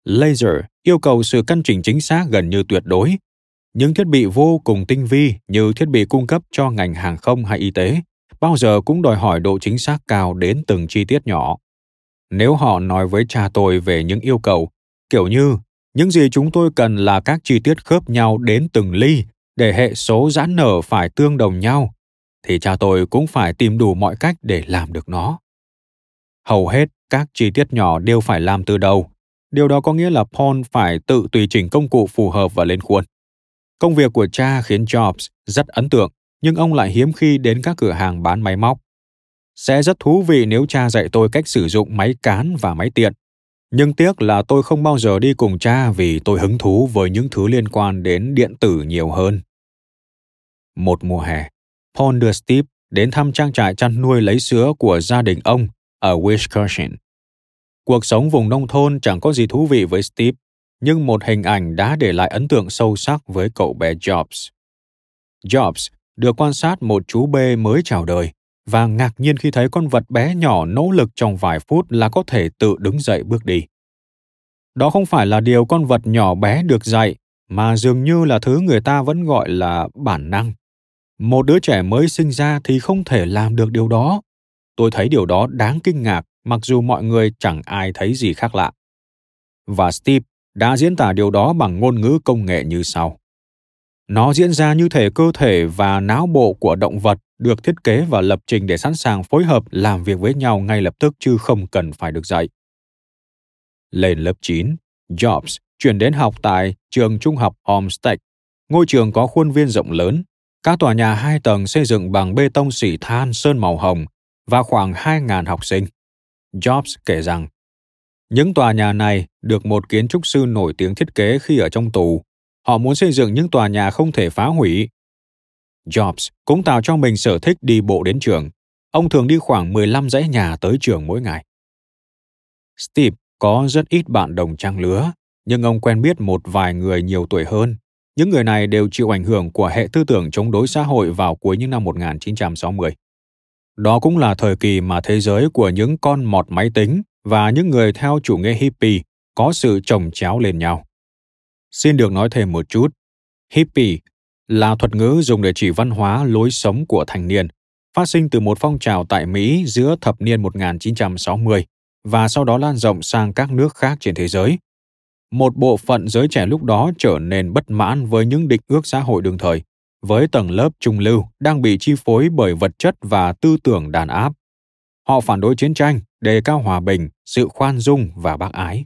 Speaker 2: Laser yêu cầu sự căn chỉnh chính xác gần như tuyệt đối. Những thiết bị vô cùng tinh vi như thiết bị cung cấp cho ngành hàng không hay y tế bao giờ cũng đòi hỏi độ chính xác cao đến từng chi tiết nhỏ. Nếu họ nói với cha tôi về những yêu cầu, kiểu như những gì chúng tôi cần là các chi tiết khớp nhau đến từng ly để hệ số giãn nở phải tương đồng nhau, thì cha tôi cũng phải tìm đủ mọi cách để làm được nó. Hầu hết các chi tiết nhỏ đều phải làm từ đầu. Điều đó có nghĩa là Paul phải tự tùy chỉnh công cụ phù hợp và lên khuôn. Công việc của cha khiến Jobs rất ấn tượng nhưng ông lại hiếm khi đến các cửa hàng bán máy móc. Sẽ rất thú vị nếu cha dạy tôi cách sử dụng máy cán và máy tiện. Nhưng tiếc là tôi không bao giờ đi cùng cha vì tôi hứng thú với những thứ liên quan đến điện tử nhiều hơn. Một mùa hè, Paul đưa Steve đến thăm trang trại chăn nuôi lấy sữa của gia đình ông ở Wisconsin. Cuộc sống vùng nông thôn chẳng có gì thú vị với Steve, nhưng một hình ảnh đã để lại ấn tượng sâu sắc với cậu bé Jobs. Jobs được quan sát một chú bê mới chào đời và ngạc nhiên khi thấy con vật bé nhỏ nỗ lực trong vài phút là có thể tự đứng dậy bước đi. Đó không phải là điều con vật nhỏ bé được dạy, mà dường như là thứ người ta vẫn gọi là bản năng. Một đứa trẻ mới sinh ra thì không thể làm được điều đó. Tôi thấy điều đó đáng kinh ngạc mặc dù mọi người chẳng ai thấy gì khác lạ. Và Steve đã diễn tả điều đó bằng ngôn ngữ công nghệ như sau. Nó diễn ra như thể cơ thể và não bộ của động vật được thiết kế và lập trình để sẵn sàng phối hợp làm việc với nhau ngay lập tức chứ không cần phải được dạy. Lên lớp 9, Jobs chuyển đến học tại trường trung học Olmsted. Ngôi trường có khuôn viên rộng lớn, các tòa nhà hai tầng xây dựng bằng bê tông xỉ than sơn màu hồng và khoảng 2.000 học sinh. Jobs kể rằng, những tòa nhà này được một kiến trúc sư nổi tiếng thiết kế khi ở trong tù. Họ muốn xây dựng những tòa nhà không thể phá hủy. Jobs cũng tạo cho mình sở thích đi bộ đến trường. Ông thường đi khoảng 15 dãy nhà tới trường mỗi ngày. Steve có rất ít bạn đồng trang lứa, nhưng ông quen biết một vài người nhiều tuổi hơn. Những người này đều chịu ảnh hưởng của hệ tư tưởng chống đối xã hội vào cuối những năm 1960. Đó cũng là thời kỳ mà thế giới của những con mọt máy tính và những người theo chủ nghĩa hippie có sự chồng chéo lên nhau. Xin được nói thêm một chút. Hippie là thuật ngữ dùng để chỉ văn hóa lối sống của thanh niên, phát sinh từ một phong trào tại Mỹ giữa thập niên 1960 và sau đó lan rộng sang các nước khác trên thế giới. Một bộ phận giới trẻ lúc đó trở nên bất mãn với những định ước xã hội đương thời, với tầng lớp trung lưu đang bị chi phối bởi vật chất và tư tưởng đàn áp. Họ phản đối chiến tranh, đề cao hòa bình, sự khoan dung và bác ái.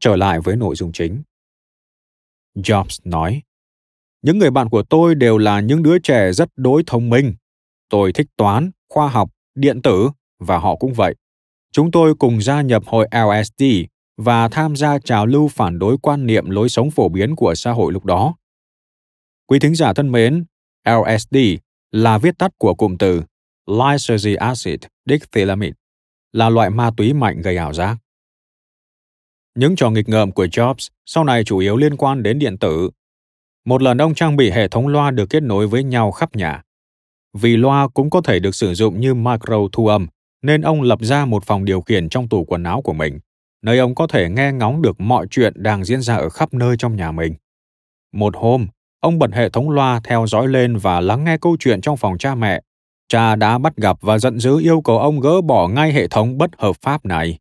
Speaker 2: Trở lại với nội dung chính. Jobs nói, những người bạn của tôi đều là những đứa trẻ rất đối thông minh. Tôi thích toán, khoa học, điện tử và họ cũng vậy. Chúng tôi cùng gia nhập hội LSD và tham gia trào lưu phản đối quan niệm lối sống phổ biến của xã hội lúc đó. Quý thính giả thân mến, LSD là viết tắt của cụm từ lysergic acid diethylamide, là loại ma túy mạnh gây ảo giác. Những trò nghịch ngợm của Jobs sau này chủ yếu liên quan đến điện tử. Một lần ông trang bị hệ thống loa được kết nối với nhau khắp nhà. Vì loa cũng có thể được sử dụng như micro thu âm, nên ông lập ra một phòng điều khiển trong tủ quần áo của mình, nơi ông có thể nghe ngóng được mọi chuyện đang diễn ra ở khắp nơi trong nhà mình. Một hôm, ông bật hệ thống loa theo dõi lên và lắng nghe câu chuyện trong phòng cha mẹ. Cha đã bắt gặp và giận dữ yêu cầu ông gỡ bỏ ngay hệ thống bất hợp pháp này.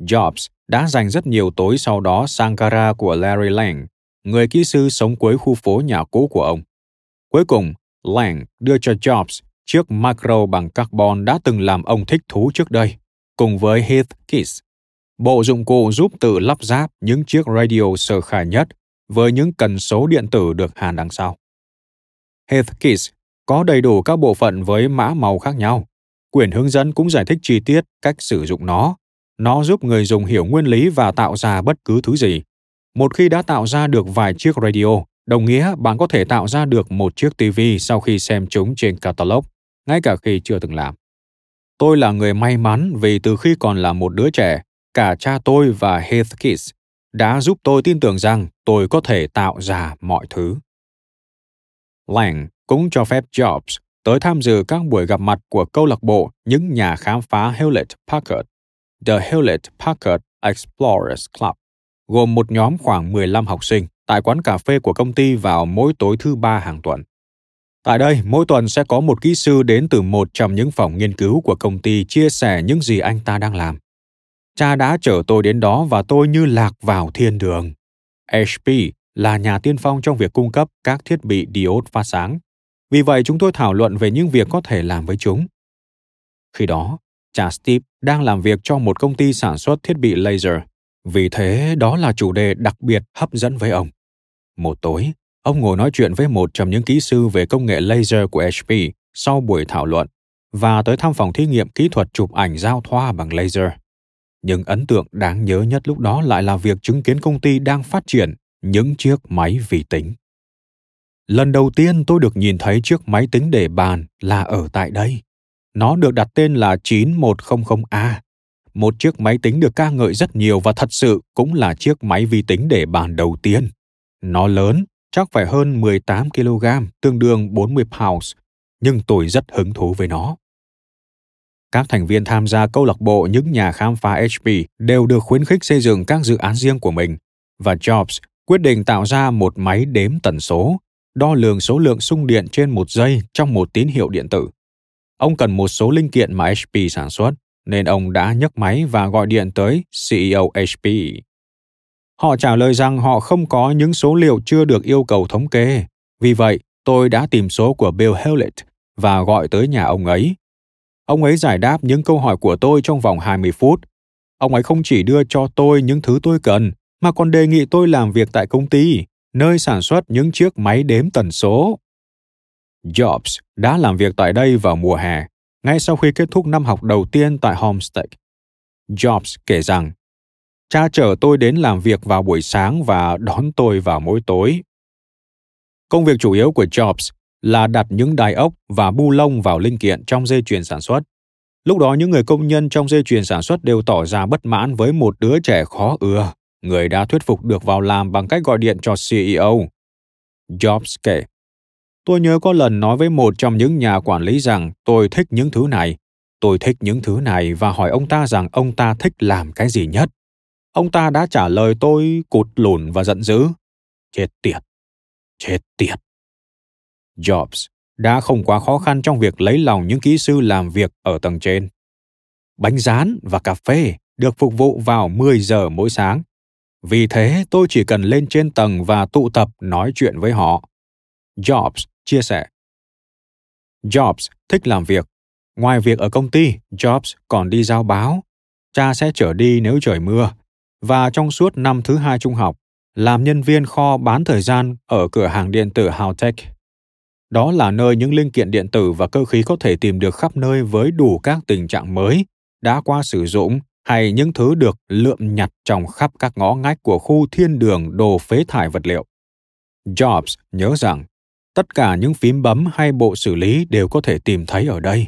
Speaker 2: Jobs đã dành rất nhiều tối sau đó sang gara của Larry Lang, người kỹ sư sống cuối khu phố nhà cũ của ông. Cuối cùng, Lang đưa cho Jobs chiếc macro bằng carbon đã từng làm ông thích thú trước đây, cùng với Heath Kiss. Bộ dụng cụ giúp tự lắp ráp những chiếc radio sơ khai nhất với những cần số điện tử được hàn đằng sau. Heathkiss có đầy đủ các bộ phận với mã màu khác nhau. Quyển hướng dẫn cũng giải thích chi tiết cách sử dụng nó. Nó giúp người dùng hiểu nguyên lý và tạo ra bất cứ thứ gì. Một khi đã tạo ra được vài chiếc radio, đồng nghĩa bạn có thể tạo ra được một chiếc TV sau khi xem chúng trên catalog, ngay cả khi chưa từng làm. Tôi là người may mắn vì từ khi còn là một đứa trẻ, cả cha tôi và Heathkiss đã giúp tôi tin tưởng rằng tôi có thể tạo ra mọi thứ. Lang cũng cho phép Jobs tới tham dự các buổi gặp mặt của câu lạc bộ những nhà khám phá Hewlett Packard, The Hewlett Packard Explorers Club, gồm một nhóm khoảng 15 học sinh tại quán cà phê của công ty vào mỗi tối thứ ba hàng tuần. Tại đây, mỗi tuần sẽ có một kỹ sư đến từ một trong những phòng nghiên cứu của công ty chia sẻ những gì anh ta đang làm. Cha đã chở tôi đến đó và tôi như lạc vào thiên đường. HP là nhà tiên phong trong việc cung cấp các thiết bị diode phát sáng. Vì vậy chúng tôi thảo luận về những việc có thể làm với chúng. Khi đó, cha Steve đang làm việc cho một công ty sản xuất thiết bị laser. Vì thế, đó là chủ đề đặc biệt hấp dẫn với ông. Một tối, ông ngồi nói chuyện với một trong những kỹ sư về công nghệ laser của HP sau buổi thảo luận và tới thăm phòng thí nghiệm kỹ thuật chụp ảnh giao thoa bằng laser nhưng ấn tượng đáng nhớ nhất lúc đó lại là việc chứng kiến công ty đang phát triển những chiếc máy vi tính. Lần đầu tiên tôi được nhìn thấy chiếc máy tính để bàn là ở tại đây. Nó được đặt tên là 9100A, một chiếc máy tính được ca ngợi rất nhiều và thật sự cũng là chiếc máy vi tính để bàn đầu tiên. Nó lớn, chắc phải hơn 18 kg, tương đương 40 pounds, nhưng tôi rất hứng thú với nó. Các thành viên tham gia câu lạc bộ những nhà khám phá HP đều được khuyến khích xây dựng các dự án riêng của mình, và Jobs quyết định tạo ra một máy đếm tần số, đo lường số lượng xung điện trên một giây trong một tín hiệu điện tử. Ông cần một số linh kiện mà HP sản xuất, nên ông đã nhấc máy và gọi điện tới CEO HP. Họ trả lời rằng họ không có những số liệu chưa được yêu cầu thống kê. Vì vậy, tôi đã tìm số của Bill Hewlett và gọi tới nhà ông ấy. Ông ấy giải đáp những câu hỏi của tôi trong vòng 20 phút. Ông ấy không chỉ đưa cho tôi những thứ tôi cần, mà còn đề nghị tôi làm việc tại công ty, nơi sản xuất những chiếc máy đếm tần số. Jobs đã làm việc tại đây vào mùa hè, ngay sau khi kết thúc năm học đầu tiên tại Homestead. Jobs kể rằng, cha chở tôi đến làm việc vào buổi sáng và đón tôi vào mỗi tối. Công việc chủ yếu của Jobs là đặt những đài ốc và bu lông vào linh kiện trong dây chuyền sản xuất. Lúc đó những người công nhân trong dây chuyền sản xuất đều tỏ ra bất mãn với một đứa trẻ khó ưa, người đã thuyết phục được vào làm bằng cách gọi điện cho CEO. Jobs kể, Tôi nhớ có lần nói với một trong những nhà quản lý rằng, tôi thích những thứ này. Tôi thích những thứ này và hỏi ông ta rằng ông ta thích làm cái gì nhất. Ông ta đã trả lời tôi cụt lùn và giận dữ. Chết tiệt. Chết tiệt. Jobs đã không quá khó khăn trong việc lấy lòng những kỹ sư làm việc ở tầng trên. Bánh rán và cà phê được phục vụ vào 10 giờ mỗi sáng. Vì thế, tôi chỉ cần lên trên tầng và tụ tập nói chuyện với họ. Jobs chia sẻ. Jobs thích làm việc. Ngoài việc ở công ty, Jobs còn đi giao báo. Cha sẽ chở đi nếu trời mưa. Và trong suốt năm thứ hai trung học, làm nhân viên kho bán thời gian ở cửa hàng điện tử Howtech. Đó là nơi những linh kiện điện tử và cơ khí có thể tìm được khắp nơi với đủ các tình trạng mới, đã qua sử dụng hay những thứ được lượm nhặt trong khắp các ngõ ngách của khu thiên đường đồ phế thải vật liệu. Jobs nhớ rằng tất cả những phím bấm hay bộ xử lý đều có thể tìm thấy ở đây.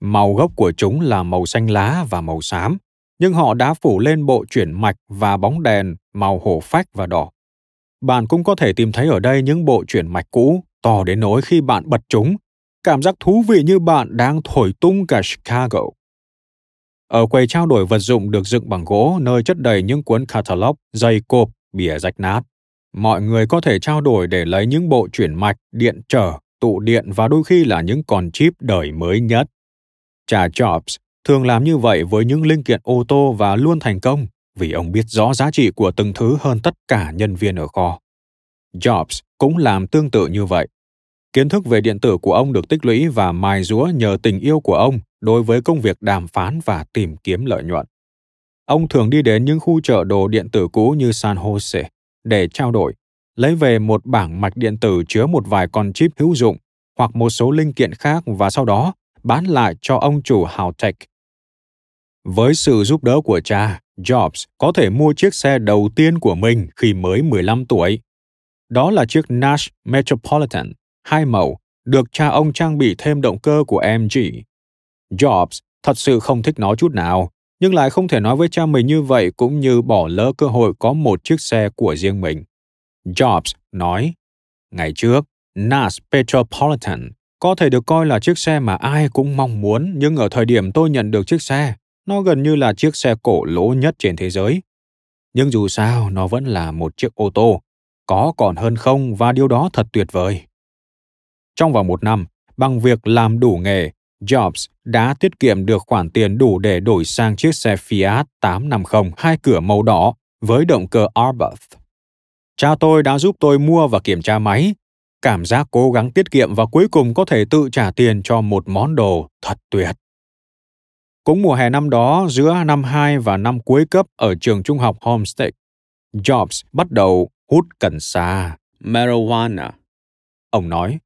Speaker 2: Màu gốc của chúng là màu xanh lá và màu xám, nhưng họ đã phủ lên bộ chuyển mạch và bóng đèn màu hổ phách và đỏ. Bạn cũng có thể tìm thấy ở đây những bộ chuyển mạch cũ, to đến nỗi khi bạn bật chúng, cảm giác thú vị như bạn đang thổi tung cả Chicago. Ở quầy trao đổi vật dụng được dựng bằng gỗ nơi chất đầy những cuốn catalog, dây cộp, bìa rách nát. Mọi người có thể trao đổi để lấy những bộ chuyển mạch, điện trở, tụ điện và đôi khi là những con chip đời mới nhất. Cha Jobs thường làm như vậy với những linh kiện ô tô và luôn thành công vì ông biết rõ giá trị của từng thứ hơn tất cả nhân viên ở kho. Jobs cũng làm tương tự như vậy. Kiến thức về điện tử của ông được tích lũy và mài rũa nhờ tình yêu của ông đối với công việc đàm phán và tìm kiếm lợi nhuận. Ông thường đi đến những khu chợ đồ điện tử cũ như San Jose để trao đổi, lấy về một bảng mạch điện tử chứa một vài con chip hữu dụng hoặc một số linh kiện khác và sau đó bán lại cho ông chủ Howtech. Với sự giúp đỡ của cha, Jobs có thể mua chiếc xe đầu tiên của mình khi mới 15 tuổi. Đó là chiếc Nash Metropolitan, hai màu, được cha ông trang bị thêm động cơ của MG. Jobs thật sự không thích nó chút nào, nhưng lại không thể nói với cha mình như vậy cũng như bỏ lỡ cơ hội có một chiếc xe của riêng mình. Jobs nói, ngày trước, Nas Petropolitan có thể được coi là chiếc xe mà ai cũng mong muốn, nhưng ở thời điểm tôi nhận được chiếc xe, nó gần như là chiếc xe cổ lỗ nhất trên thế giới. Nhưng dù sao, nó vẫn là một chiếc ô tô, có còn hơn không và điều đó thật tuyệt vời. Trong vòng một năm, bằng việc làm đủ nghề, Jobs đã tiết kiệm được khoản tiền đủ để đổi sang chiếc xe Fiat 850 hai cửa màu đỏ với động cơ Arbuth. Cha tôi đã giúp tôi mua và kiểm tra máy. Cảm giác cố gắng tiết kiệm và cuối cùng có thể tự trả tiền cho một món đồ thật tuyệt. Cũng mùa hè năm đó, giữa năm 2 và năm cuối cấp ở trường trung học Homestead, Jobs bắt đầu hút cần sa, marijuana. Ông nói,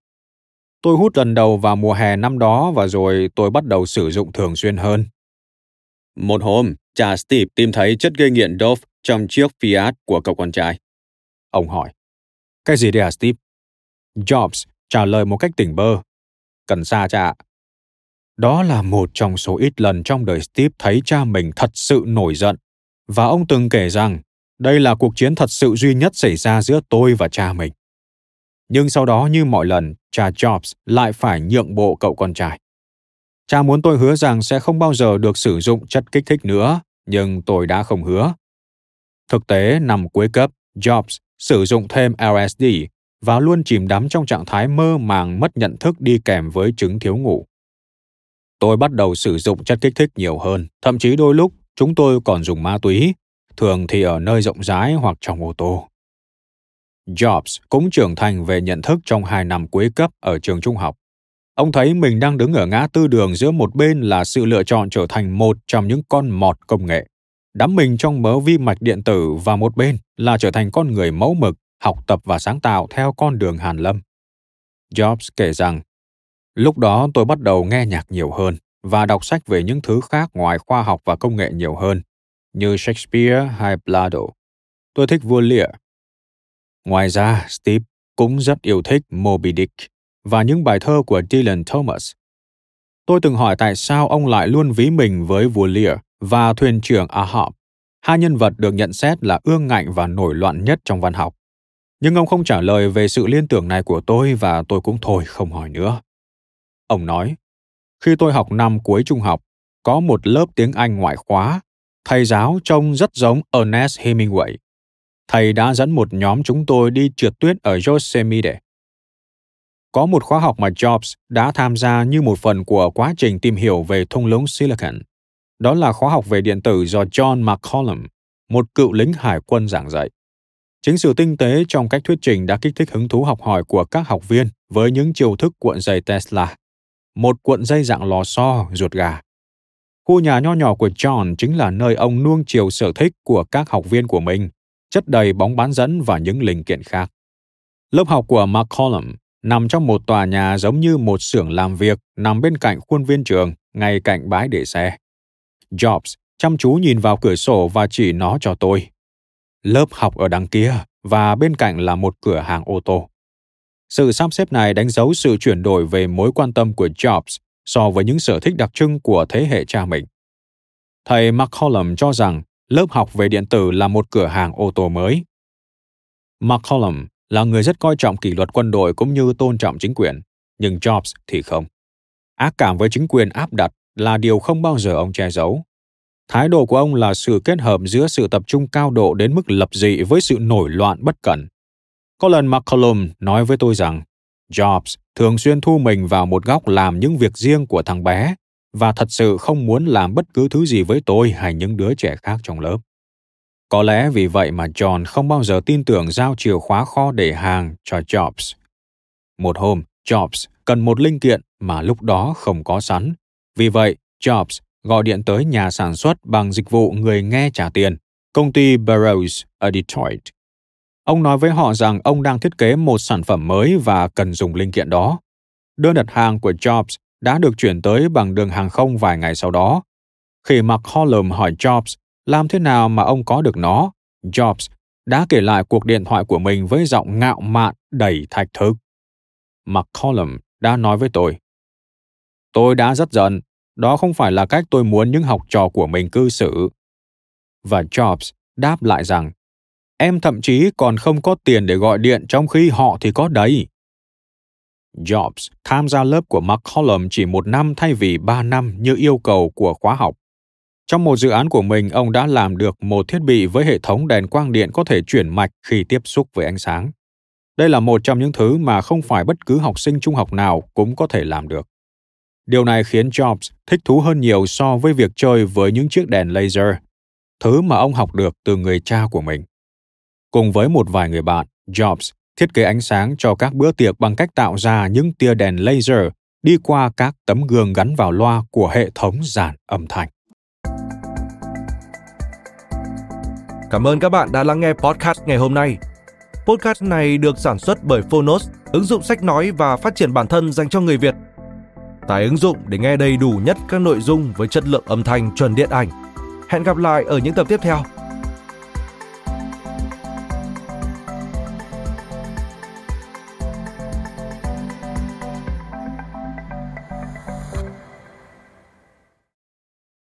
Speaker 2: Tôi hút lần đầu vào mùa hè năm đó và rồi tôi bắt đầu sử dụng thường xuyên hơn. Một hôm, cha Steve tìm thấy chất gây nghiện dope trong chiếc Fiat của cậu con trai. Ông hỏi, cái gì đây à Steve? Jobs trả lời một cách tỉnh bơ. Cần sa cha Đó là một trong số ít lần trong đời Steve thấy cha mình thật sự nổi giận. Và ông từng kể rằng đây là cuộc chiến thật sự duy nhất xảy ra giữa tôi và cha mình. Nhưng sau đó như mọi lần, cha Jobs lại phải nhượng bộ cậu con trai. Cha muốn tôi hứa rằng sẽ không bao giờ được sử dụng chất kích thích nữa, nhưng tôi đã không hứa. Thực tế, năm cuối cấp, Jobs sử dụng thêm LSD và luôn chìm đắm trong trạng thái mơ màng mất nhận thức đi kèm với chứng thiếu ngủ. Tôi bắt đầu sử dụng chất kích thích nhiều hơn, thậm chí đôi lúc chúng tôi còn dùng ma túy, thường thì ở nơi rộng rãi hoặc trong ô tô. Jobs cũng trưởng thành về nhận thức trong hai năm cuối cấp ở trường trung học. Ông thấy mình đang đứng ở ngã tư đường giữa một bên là sự lựa chọn trở thành một trong những con mọt công nghệ, đắm mình trong mớ vi mạch điện tử và một bên là trở thành con người mẫu mực, học tập và sáng tạo theo con đường hàn lâm. Jobs kể rằng, lúc đó tôi bắt đầu nghe nhạc nhiều hơn và đọc sách về những thứ khác ngoài khoa học và công nghệ nhiều hơn, như Shakespeare hay Plato. Tôi thích vua Lear. Ngoài ra, Steve cũng rất yêu thích Moby Dick và những bài thơ của Dylan Thomas. Tôi từng hỏi tại sao ông lại luôn ví mình với vua Lear và thuyền trưởng Ahab, hai nhân vật được nhận xét là ương ngạnh và nổi loạn nhất trong văn học. Nhưng ông không trả lời về sự liên tưởng này của tôi và tôi cũng thôi không hỏi nữa. Ông nói, khi tôi học năm cuối trung học, có một lớp tiếng Anh ngoại khóa, thầy giáo trông rất giống Ernest Hemingway. Thầy đã dẫn một nhóm chúng tôi đi trượt tuyết ở Yosemite. Có một khóa học mà Jobs đã tham gia như một phần của quá trình tìm hiểu về thung lũng Silicon. Đó là khóa học về điện tử do John McCollum, một cựu lính hải quân giảng dạy. Chính sự tinh tế trong cách thuyết trình đã kích thích hứng thú học hỏi của các học viên với những chiêu thức cuộn dây Tesla. Một cuộn dây dạng lò xo, ruột gà. Khu nhà nho nhỏ của John chính là nơi ông nuông chiều sở thích của các học viên của mình, chất đầy bóng bán dẫn và những linh kiện khác. Lớp học của McCollum nằm trong một tòa nhà giống như một xưởng làm việc nằm bên cạnh khuôn viên trường, ngay cạnh bãi để xe. Jobs chăm chú nhìn vào cửa sổ và chỉ nó cho tôi. Lớp học ở đằng kia và bên cạnh là một cửa hàng ô tô. Sự sắp xếp này đánh dấu sự chuyển đổi về mối quan tâm của Jobs so với những sở thích đặc trưng của thế hệ cha mình. Thầy McCollum cho rằng lớp học về điện tử là một cửa hàng ô tô mới. McCollum là người rất coi trọng kỷ luật quân đội cũng như tôn trọng chính quyền, nhưng Jobs thì không. Ác cảm với chính quyền áp đặt là điều không bao giờ ông che giấu. Thái độ của ông là sự kết hợp giữa sự tập trung cao độ đến mức lập dị với sự nổi loạn bất cẩn. Có lần McCollum nói với tôi rằng Jobs thường xuyên thu mình vào một góc làm những việc riêng của thằng bé và thật sự không muốn làm bất cứ thứ gì với tôi hay những đứa trẻ khác trong lớp. Có lẽ vì vậy mà John không bao giờ tin tưởng giao chìa khóa kho để hàng cho Jobs. Một hôm, Jobs cần một linh kiện mà lúc đó không có sẵn. Vì vậy, Jobs gọi điện tới nhà sản xuất bằng dịch vụ người nghe trả tiền, công ty Burroughs ở Detroit. Ông nói với họ rằng ông đang thiết kế một sản phẩm mới và cần dùng linh kiện đó. Đơn đặt hàng của Jobs đã được chuyển tới bằng đường hàng không vài ngày sau đó. Khi McCollum hỏi Jobs làm thế nào mà ông có được nó, Jobs đã kể lại cuộc điện thoại của mình với giọng ngạo mạn đầy thạch thức. McCollum đã nói với tôi, Tôi đã rất giận, đó không phải là cách tôi muốn những học trò của mình cư xử. Và Jobs đáp lại rằng, em thậm chí còn không có tiền để gọi điện trong khi họ thì có đấy. Jobs tham gia lớp của McCollum chỉ một năm thay vì ba năm như yêu cầu của khóa học. Trong một dự án của mình, ông đã làm được một thiết bị với hệ thống đèn quang điện có thể chuyển mạch khi tiếp xúc với ánh sáng. Đây là một trong những thứ mà không phải bất cứ học sinh trung học nào cũng có thể làm được. Điều này khiến Jobs thích thú hơn nhiều so với việc chơi với những chiếc đèn laser, thứ mà ông học được từ người cha của mình. Cùng với một vài người bạn, Jobs thiết kế ánh sáng cho các bữa tiệc bằng cách tạo ra những tia đèn laser đi qua các tấm gương gắn vào loa của hệ thống dàn âm thanh.
Speaker 1: Cảm ơn các bạn đã lắng nghe podcast ngày hôm nay. Podcast này được sản xuất bởi Phonos, ứng dụng sách nói và phát triển bản thân dành cho người Việt. Tải ứng dụng để nghe đầy đủ nhất các nội dung với chất lượng âm thanh chuẩn điện ảnh. Hẹn gặp lại ở những tập tiếp theo.